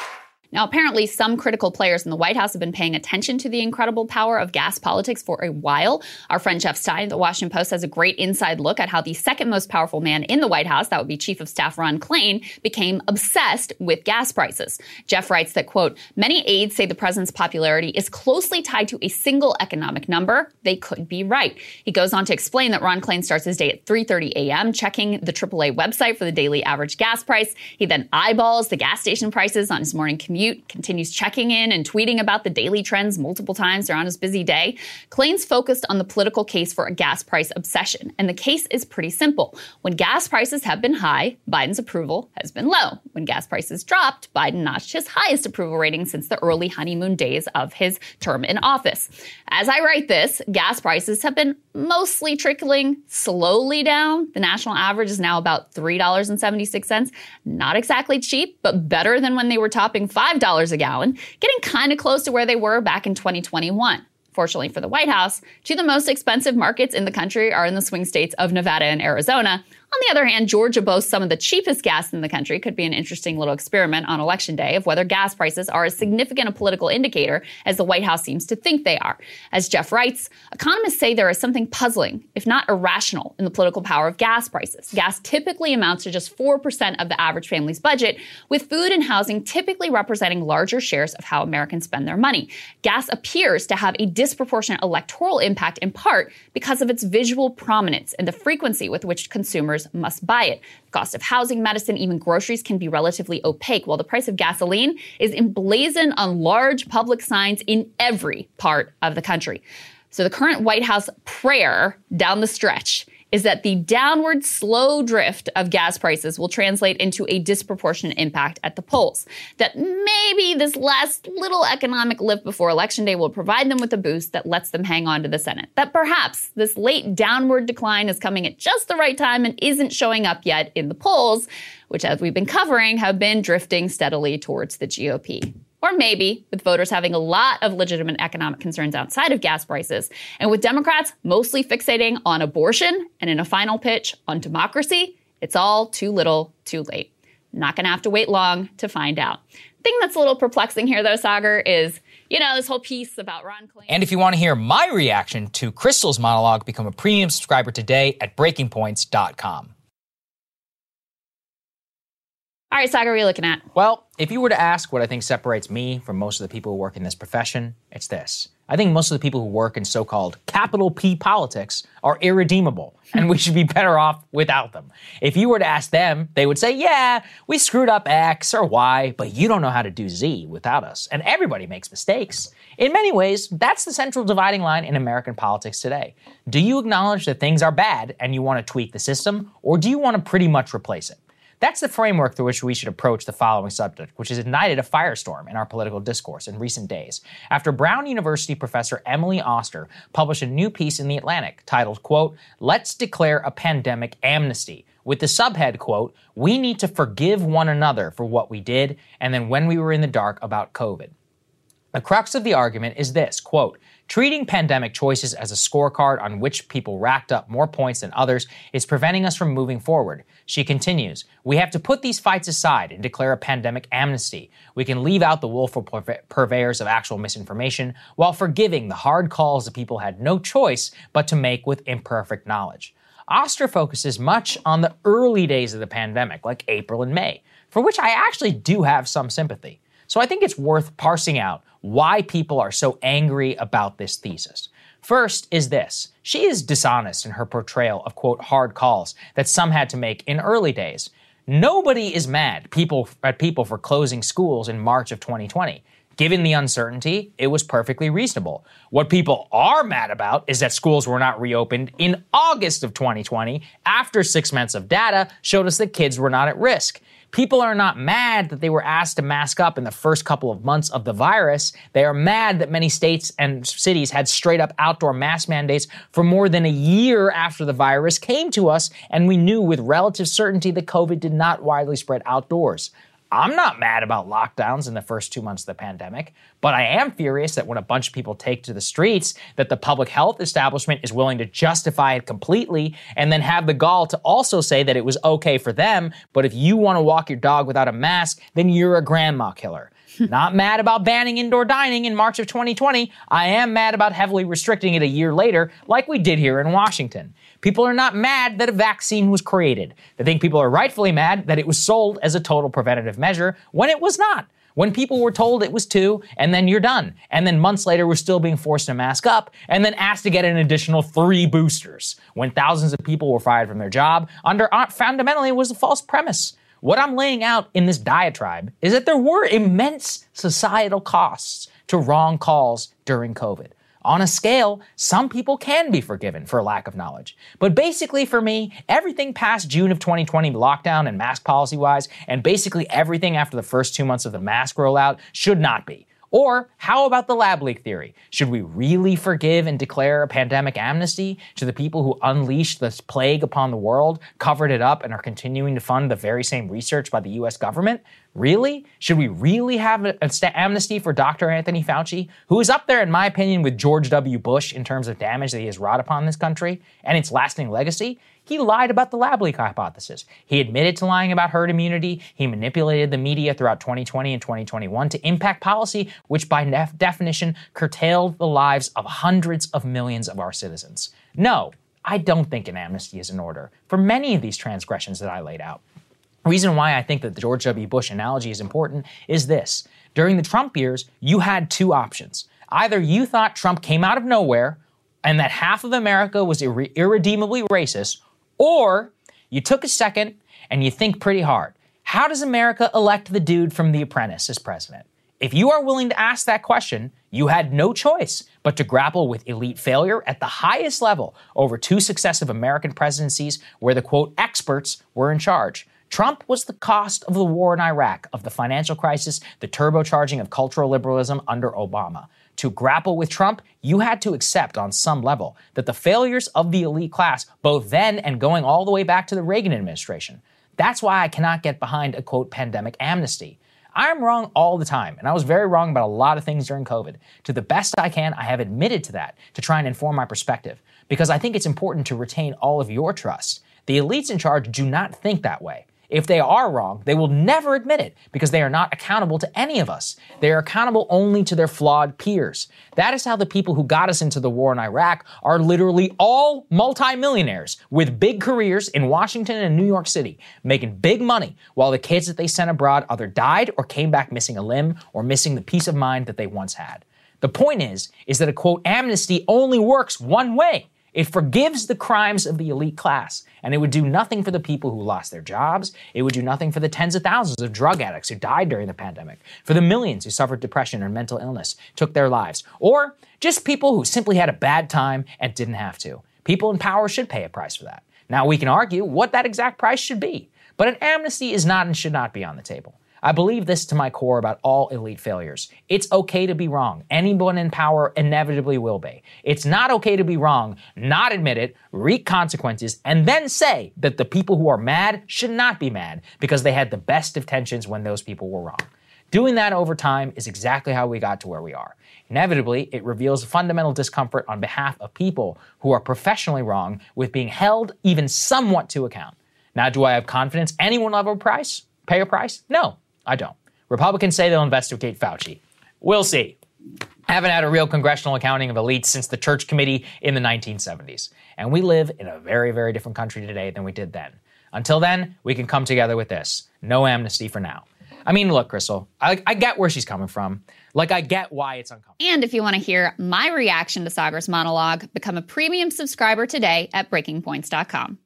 Now, apparently, some critical players in the White House have been paying attention to the incredible power of gas politics for a while. Our friend Jeff Stein, the Washington Post, has a great inside look at how the second most powerful man in the White House, that would be Chief of Staff Ron Klain, became obsessed with gas prices. Jeff writes that, quote, many aides say the president's popularity is closely tied to a single economic number. They could be right. He goes on to explain that Ron Klain starts his day at 3.30 a.m., checking the AAA website for the daily average gas price. He then eyeballs the gas station prices on his morning commute commute, continues checking in and tweeting about the daily trends multiple times around his busy day. Klain's focused on the political case for a gas price obsession. And the case is pretty simple. When gas prices have been high, Biden's approval has been low. When gas prices dropped, Biden notched his highest approval rating since the early honeymoon days of his term in office. As I write this, gas prices have been mostly trickling slowly down. The national average is now about $3.76. Not exactly cheap, but better than when they were topping $5 $5 a gallon, getting kind of close to where they were back in 2021. Fortunately for the White House, two of the most expensive markets in the country are in the swing states of Nevada and Arizona, on the other hand, Georgia boasts some of the cheapest gas in the country. Could be an interesting little experiment on election day of whether gas prices are as significant a political indicator as the White House seems to think they are. As Jeff writes, economists say there is something puzzling, if not irrational, in the political power of gas prices. Gas typically amounts to just 4% of the average family's budget, with food and housing typically representing larger shares of how Americans spend their money. Gas appears to have a disproportionate electoral impact in part because of its visual prominence and the frequency with which consumers must buy it. The cost of housing, medicine, even groceries can be relatively opaque, while the price of gasoline is emblazoned on large public signs in every part of the country. So the current White House prayer down the stretch is that the downward slow drift of gas prices will translate into a disproportionate impact at the polls. That maybe this last little economic lift before election day will provide them with a boost that lets them hang on to the Senate. That perhaps this late downward decline is coming at just the right time and isn't showing up yet in the polls, which, as we've been covering, have been drifting steadily towards the GOP. Or maybe with voters having a lot of legitimate economic concerns outside of gas prices, and with Democrats mostly fixating on abortion and in a final pitch on democracy, it's all too little, too late. Not gonna have to wait long to find out. Thing that's a little perplexing here, though, Saagar, is you know this whole piece about Ron Klain. And if you want to hear my reaction to Krystal's monologue, become a premium subscriber today at breakingpoints.com. All right, Saagar, what are you looking at? Well, if you were to ask what I think separates me from most of the people who work in this profession, it's this. I think most of the people who work in so called capital P politics are irredeemable, and we should be better off without them. If you were to ask them, they would say, Yeah, we screwed up X or Y, but you don't know how to do Z without us. And everybody makes mistakes. In many ways, that's the central dividing line in American politics today. Do you acknowledge that things are bad and you want to tweak the system, or do you want to pretty much replace it? That's the framework through which we should approach the following subject, which has ignited a firestorm in our political discourse in recent days. After Brown University professor Emily Oster published a new piece in The Atlantic titled, quote, Let's Declare a Pandemic Amnesty, with the subhead, quote, We need to forgive one another for what we did and then when we were in the dark about COVID. The crux of the argument is this, quote, Treating pandemic choices as a scorecard on which people racked up more points than others is preventing us from moving forward. She continues, We have to put these fights aside and declare a pandemic amnesty. We can leave out the willful purveyors of actual misinformation while forgiving the hard calls that people had no choice but to make with imperfect knowledge. Oster focuses much on the early days of the pandemic, like April and May, for which I actually do have some sympathy. So I think it's worth parsing out why people are so angry about this thesis. First is this she is dishonest in her portrayal of, quote, hard calls that some had to make in early days. Nobody is mad people, at people for closing schools in March of 2020. Given the uncertainty, it was perfectly reasonable. What people are mad about is that schools were not reopened in August of 2020 after six months of data showed us that kids were not at risk. People are not mad that they were asked to mask up in the first couple of months of the virus. They are mad that many states and cities had straight up outdoor mask mandates for more than a year after the virus came to us, and we knew with relative certainty that COVID did not widely spread outdoors. I'm not mad about lockdowns in the first two months of the pandemic, but I am furious that when a bunch of people take to the streets, that the public health establishment is willing to justify it completely and then have the gall to also say that it was okay for them, but if you want to walk your dog without a mask, then you're a grandma killer. [LAUGHS] Not mad about banning indoor dining in March of 2020. I am mad about heavily restricting it a year later, like we did here in Washington. People are not mad that a vaccine was created. They think people are rightfully mad that it was sold as a total preventative measure when it was not. When people were told it was two, and then you're done. And then months later, we're still being forced to mask up, and then asked to get an additional three boosters. When thousands of people were fired from their job, under uh, fundamentally was a false premise. What I'm laying out in this diatribe is that there were immense societal costs to wrong calls during COVID. On a scale, some people can be forgiven for lack of knowledge. But basically, for me, everything past June of 2020 lockdown and mask policy wise, and basically everything after the first two months of the mask rollout should not be. Or how about the lab leak theory? Should we really forgive and declare a pandemic amnesty to the people who unleashed this plague upon the world, covered it up, and are continuing to fund the very same research by the US government? Really? Should we really have an amnesty for Dr. Anthony Fauci, who is up there, in my opinion, with George W. Bush in terms of damage that he has wrought upon this country and its lasting legacy? He lied about the lab leak hypothesis. He admitted to lying about herd immunity. He manipulated the media throughout 2020 and 2021 to impact policy, which by nef- definition curtailed the lives of hundreds of millions of our citizens. No, I don't think an amnesty is in order for many of these transgressions that I laid out. Reason why I think that the George W. Bush analogy is important is this. During the Trump years, you had two options. Either you thought Trump came out of nowhere and that half of America was irre- irredeemably racist, or you took a second and you think pretty hard. How does America elect the dude from The Apprentice as president? If you are willing to ask that question, you had no choice but to grapple with elite failure at the highest level over two successive American presidencies where the quote experts were in charge. Trump was the cost of the war in Iraq, of the financial crisis, the turbocharging of cultural liberalism under Obama. To grapple with Trump, you had to accept on some level that the failures of the elite class, both then and going all the way back to the Reagan administration. That's why I cannot get behind a quote pandemic amnesty. I'm wrong all the time, and I was very wrong about a lot of things during COVID. To the best I can, I have admitted to that to try and inform my perspective, because I think it's important to retain all of your trust. The elites in charge do not think that way. If they are wrong, they will never admit it because they are not accountable to any of us. They are accountable only to their flawed peers. That is how the people who got us into the war in Iraq are literally all multimillionaires with big careers in Washington and New York City, making big money while the kids that they sent abroad either died or came back missing a limb or missing the peace of mind that they once had. The point is, is that a quote amnesty only works one way. It forgives the crimes of the elite class, and it would do nothing for the people who lost their jobs. It would do nothing for the tens of thousands of drug addicts who died during the pandemic, for the millions who suffered depression or mental illness, took their lives, or just people who simply had a bad time and didn't have to. People in power should pay a price for that. Now, we can argue what that exact price should be, but an amnesty is not and should not be on the table. I believe this to my core about all elite failures. It's okay to be wrong. Anyone in power inevitably will be. It's not okay to be wrong, not admit it, reap consequences, and then say that the people who are mad should not be mad because they had the best intentions when those people were wrong. Doing that over time is exactly how we got to where we are. Inevitably, it reveals fundamental discomfort on behalf of people who are professionally wrong with being held even somewhat to account. Now, do I have confidence anyone will a price? Pay a price? No. I don't. Republicans say they'll investigate Fauci. We'll see. Haven't had a real congressional accounting of elites since the Church Committee in the 1970s. And we live in a very, very different country today than we did then. Until then, we can come together with this no amnesty for now. I mean, look, Krystal, I, I, get where she's coming from. Like, I get why it's uncomfortable. And if you want to hear my reaction to Saagar's monologue, become a premium subscriber today at breakingpoints.com.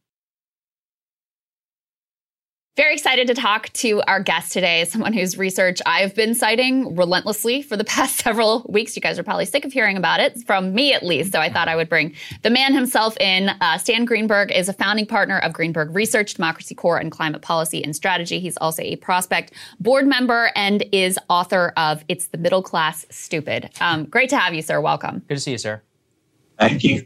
Very excited to talk to our guest today, someone whose research I've been citing relentlessly for the [LAUGHS] past several weeks. You guys are probably sick of hearing about it, from me at least. So I thought I would bring the man himself in. Uh, Stan Greenberg is a founding partner of Greenberg Research, Democracy Corps, and Climate Policy and Strategy. He's also a prospect board member and is author of It's the Middle Class Stupid. Um, great to have you, sir. Welcome. Good to see you, sir. Thank you.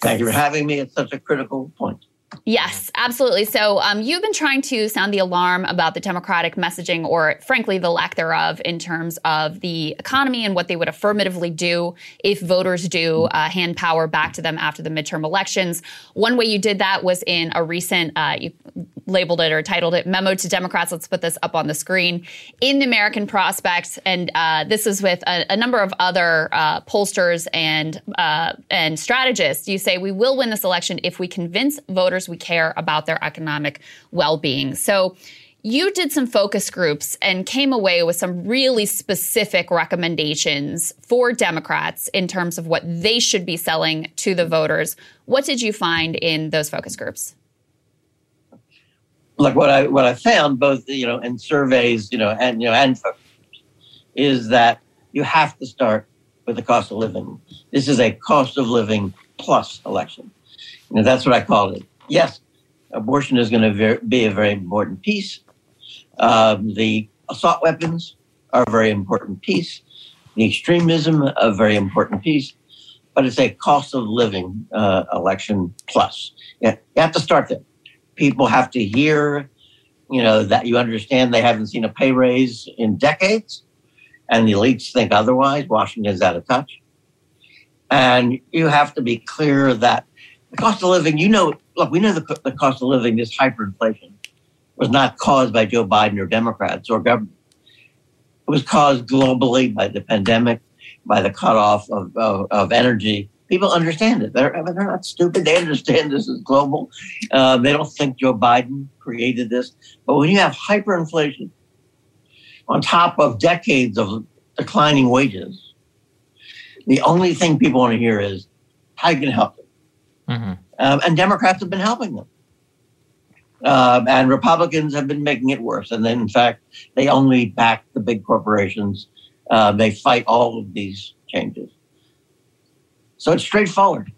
Thank you for having me at such a critical point. Yes, absolutely. So um, you've been trying to sound the alarm about the Democratic messaging, or frankly, the lack thereof, in terms of the economy and what they would affirmatively do if voters do uh, hand power back to them after the midterm elections. One way you did that was in a recent, uh, you labeled it or titled it "Memo to Democrats." Let's put this up on the screen in the American Prospect, and uh, this is with a, a number of other uh, pollsters and uh, and strategists. You say we will win this election if we convince voters voters, we care about their economic well being. So, you did some focus groups and came away with some really specific recommendations for Democrats in terms of what they should be selling to the voters. What did you find in those focus groups? Like what I what I found both you know in surveys you know and you know and focus groups is that you have to start with the cost of living. This is a cost of living plus election. You know, that's what I called it yes, abortion is going to be a very important piece. Um, the assault weapons are a very important piece. The extremism, a very important piece. But it's a cost of living uh, election plus. You have to start there. People have to hear you know, that you understand they haven't seen a pay raise in decades, and the elites think otherwise. Washington's out of touch. And you have to be clear that the cost of living, you know, look, we know the, the cost of living, this hyperinflation, was not caused by Joe Biden or Democrats or government. It was caused globally by the pandemic, by the cutoff of, of, of energy. People understand it. They're, they're not stupid. They understand this is global. Uh, they don't think Joe Biden created this. But when you have hyperinflation on top of decades of declining wages, the only thing people want to hear is how you can help them. Mm-hmm. Um, and Democrats have been helping them. Um, and Republicans have been making it worse. And then, in fact, they only back the big corporations. Uh, they fight all of these changes. So it's straightforward.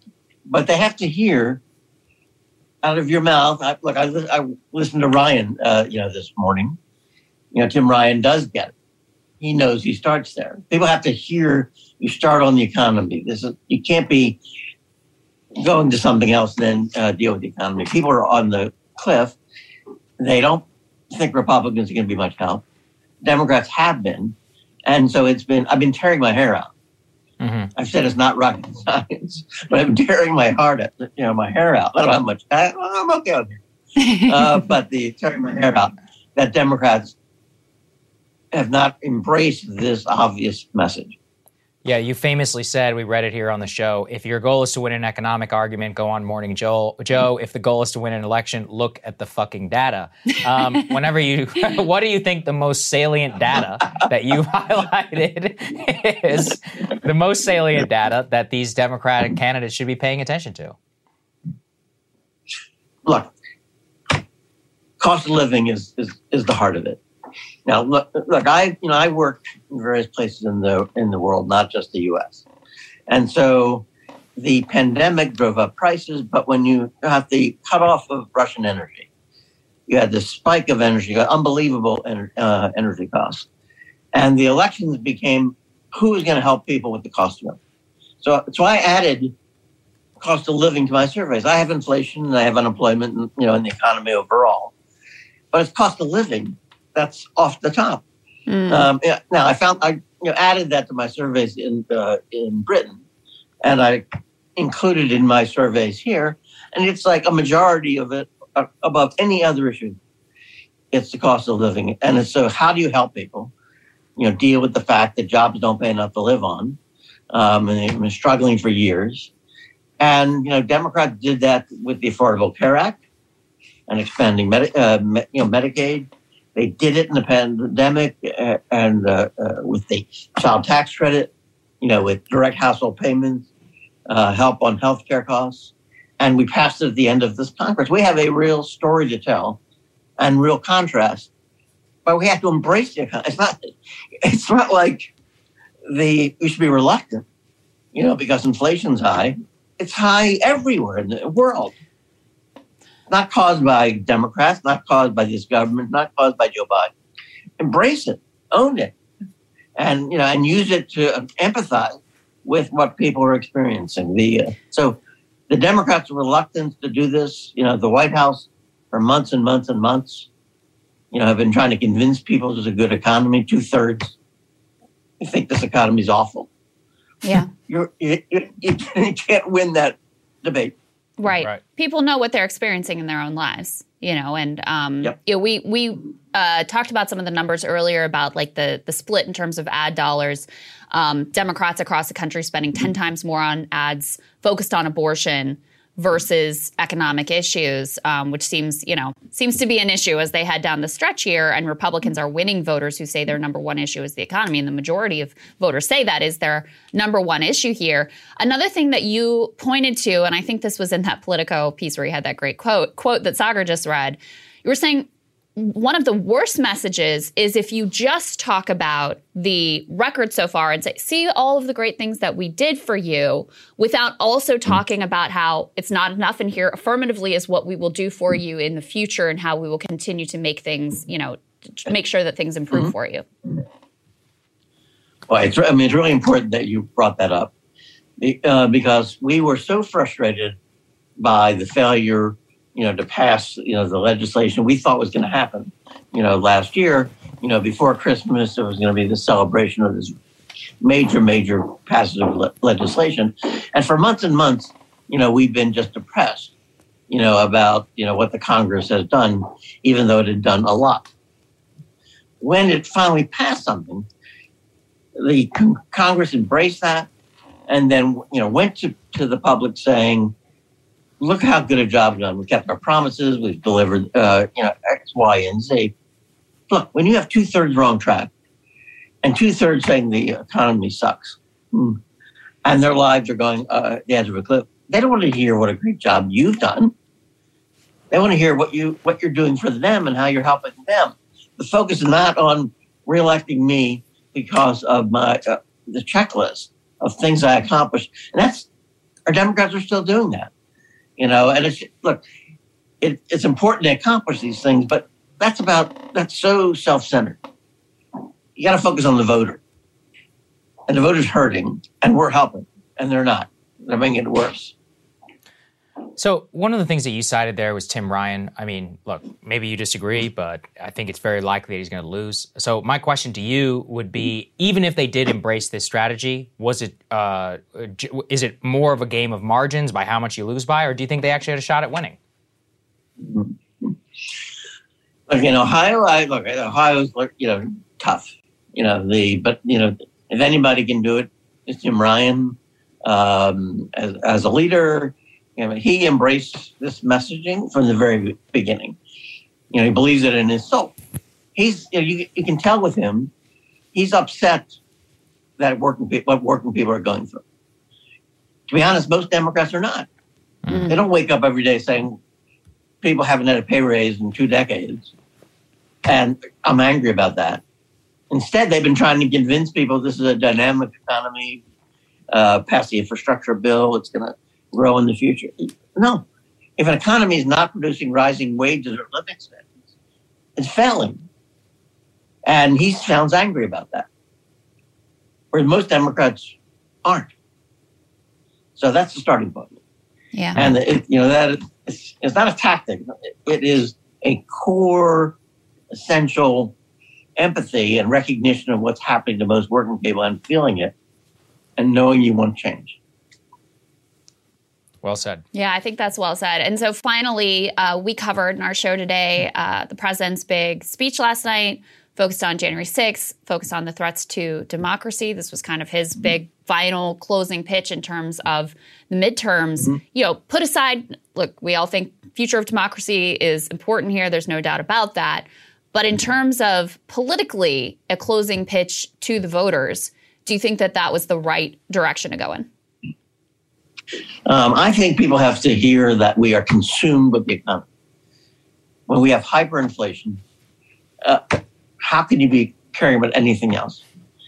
But they have to hear out of your mouth. I, look, I, I listened to Ryan, uh, you know, this morning. You know, Tim Ryan does get it. He knows he starts there. People have to hear you start on the economy. This is you can't be going to something else and then uh, deal with the economy. People are on the cliff. They don't think Republicans are going to be much help. Democrats have been. And so it's been, I've been tearing my hair out. Mm-hmm. I've said it's not rocket [LAUGHS] science, but I'm tearing my heart out, you know, my hair out. I don't have much, I, I'm okay on here. [LAUGHS] uh, but the tearing my hair out, that Democrats have not embraced this obvious message. Yeah, you famously said, we read it here on the show, if your goal is to win an economic argument, go on Morning Joe. Joe, if the goal is to win an election, look at the fucking data. Um, [LAUGHS] whenever you, [LAUGHS] what do you think the most salient data that you [LAUGHS] highlighted is the most salient data that these Democratic candidates should be paying attention to? Look, cost of living is, is, is the heart of it. Now, look, look, I you know I worked in various places in the in the world, not just the U.S. And so the pandemic drove up prices, but when you have the cutoff of Russian energy, you had this spike of energy, unbelievable uh, energy costs, and the elections became who is going to help people with the cost of living. So, so I added cost of living to my surveys. I have inflation and I have unemployment, you know, in the economy overall, but it's cost of living that's off the top. Mm. Um, yeah, now I found I you know, added that to my surveys in uh, in Britain, and I included in my surveys here, and it's like a majority of it uh, above any other issue. It's the cost of living, and so how do you help people? You know, deal with the fact that jobs don't pay enough to live on, um, and they've been struggling for years. And you know, Democrats did that with the Affordable Care Act and expanding Medi- uh, you know Medicaid they did it in the pandemic uh, and uh, uh, with the child tax credit, you know, with direct household payments, uh, help on health care costs. And we passed it at the end of this Congress. We have a real story to tell and real contrast, but we have to embrace it. It's not, it's not like the, we should be reluctant, you know, because inflation's high. It's high everywhere in the world not caused by Democrats, not caused by this government, not caused by Joe Biden. Embrace it, own it, and you know, and use it to empathize with what people are experiencing. The uh, so the Democrats' reluctance to do this, you know, the White House for months and months and months, you know, have been trying to convince people there's a good economy. Two thirds think this economy is awful. Yeah, [LAUGHS] You're, you, you, you can't win that debate. Right. right. People know what they're experiencing in their own lives, you know, and um, yep. you know, we we uh, talked about some of the numbers earlier about like the the split in terms of ad dollars. Um, Democrats across the country spending ten times more on ads focused on abortion versus economic issues, um, which seems, you know, seems to be an issue as they head down the stretch here. And Republicans are winning voters who say their number one issue is the economy, and the majority of voters say that is their number one issue here. Another thing that you pointed to, and I think this was in that Politico piece where you had that great quote quote that Saagar just read. You were saying one of the worst messages is if you just talk about the record so far and say, see all of the great things that we did for you without also mm. talking about how it's not enough. And here affirmatively is what we will do for you in the future and how we will continue to make things, you know, make sure that things improve mm-hmm. for you. Well, it's, I mean, it's really important that you brought that up uh, because we were so frustrated by the failure you know, to pass, you know, the legislation we thought was going to happen, you know, last year. You know, before Christmas, there was going to be the celebration of this major, major passage of le- legislation. And for months and months, you know, we've been just depressed, you know, about, you know, what the Congress has done, even though it had done a lot. When it finally passed something, the con- Congress embraced that and then, you know, went to, to the public saying, look how good a job we've done. We kept our promises. We've delivered, uh, you know, X, Y, and Z. Look, when you have two thirds wrong track and two thirds saying the economy sucks, hmm, and their lives are going uh, the edge of a cliff, they don't want to hear what a great job you've done. They want to hear what you what you're doing for them and how you're helping them. The focus is not on reelecting me because of my uh, the checklist of things I accomplished, and that's our Democrats are still doing that you know and it's look it, it's important to accomplish these things but that's about that's so self-centered. You got to focus on the voter. And the voter's hurting and we're helping and they're not. They're making it worse So one of the things that you cited there was Tim Ryan. I mean, look, maybe you disagree, but I think it's very likely that he's going to lose. So my question to you would be: even if they did embrace this strategy, was it uh, is it more of a game of margins by how much you lose by, or do you think they actually had a shot at winning? Look, in Ohio, I look Ohio's you know tough. You know the but you know if anybody can do it, it's Tim Ryan um, as as a leader. Know, he embraced this messaging from the very beginning. You know, he believes it in his soul. He's you, know, you, you can tell with him, he's upset that working people what working people are going through. To be honest, most Democrats are not. They don't wake up every day saying people haven't had a pay raise in two decades. And I'm angry about that. Instead, they've been trying to convince people this is a dynamic economy, uh, pass the infrastructure bill, it's going to grow in the future. No. If an economy is not producing rising wages or living standards, it's failing. And he sounds angry about that. Whereas most Democrats aren't. So that's the starting point. Yeah. And it, you know that it's, it's not a tactic. It is a core, essential empathy and recognition of what's happening to most working people and feeling it, and knowing you want change. Well said. Yeah, I think that's well said. And so finally, uh, we covered in our show today uh, the president's big speech last night, focused on January 6th, focused on the threats to democracy. This was kind of his big final closing pitch in terms of the midterms. You know, put aside, look, we all think future of democracy is important here. There's no doubt about that. But in terms of politically a closing pitch to the voters, do you think that that was the right direction to go in? Um, I think people have to hear that we are consumed with the economy. When we have hyperinflation, uh, how can you be caring about anything else?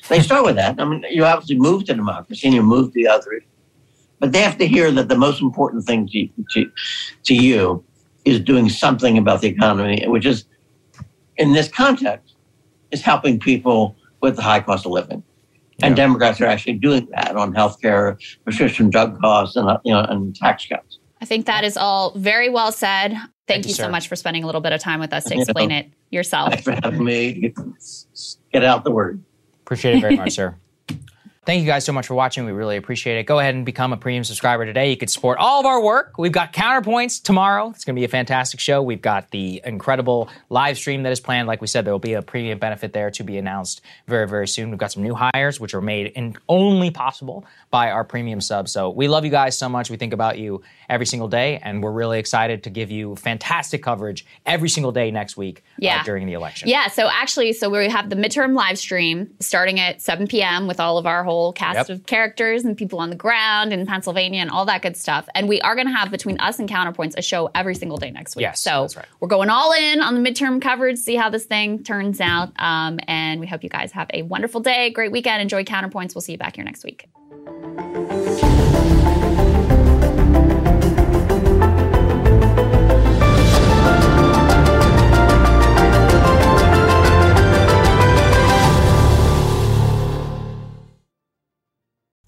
They start with that. I mean, you obviously move to democracy and you move to the other, but they have to hear that the most important thing to, to, to you is doing something about the economy, which is, in this context, is helping people with the high cost of living. And Democrats are actually doing that on healthcare, prescription drug costs, and uh, you know, and tax cuts. I think that is all very well said. Thank, you, you so much for spending a little bit of time with us to You know, explain it yourself. Thanks for having me. Get out the word. Appreciate it very much, sir. Thank you guys so much for watching. We really appreciate it. Go ahead and become a premium subscriber today. You can support all of our work. We've got counterpoints tomorrow. It's going to be a fantastic show. We've got the incredible live stream that is planned. Like we said, there will be a premium benefit there to be announced very, very soon. We've got some new hires, which are made in only possible by our premium subs. So we love you guys so much. We think about you every single day, and we're really excited to give you fantastic coverage every single day next week uh, during the election. Yeah, so actually, so we have the midterm live stream starting at 7 p.m. with all of our whole cast Yep. of characters and people on the ground in Pennsylvania and all that good stuff. And we are going to have between us and Counterpoints a show every single day next week. Yes, so right. we're going all in on the midterm coverage, see how this thing turns out. Um, and we hope you guys have a wonderful day, great weekend, enjoy Counterpoints. We'll see you back here next week.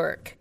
Work.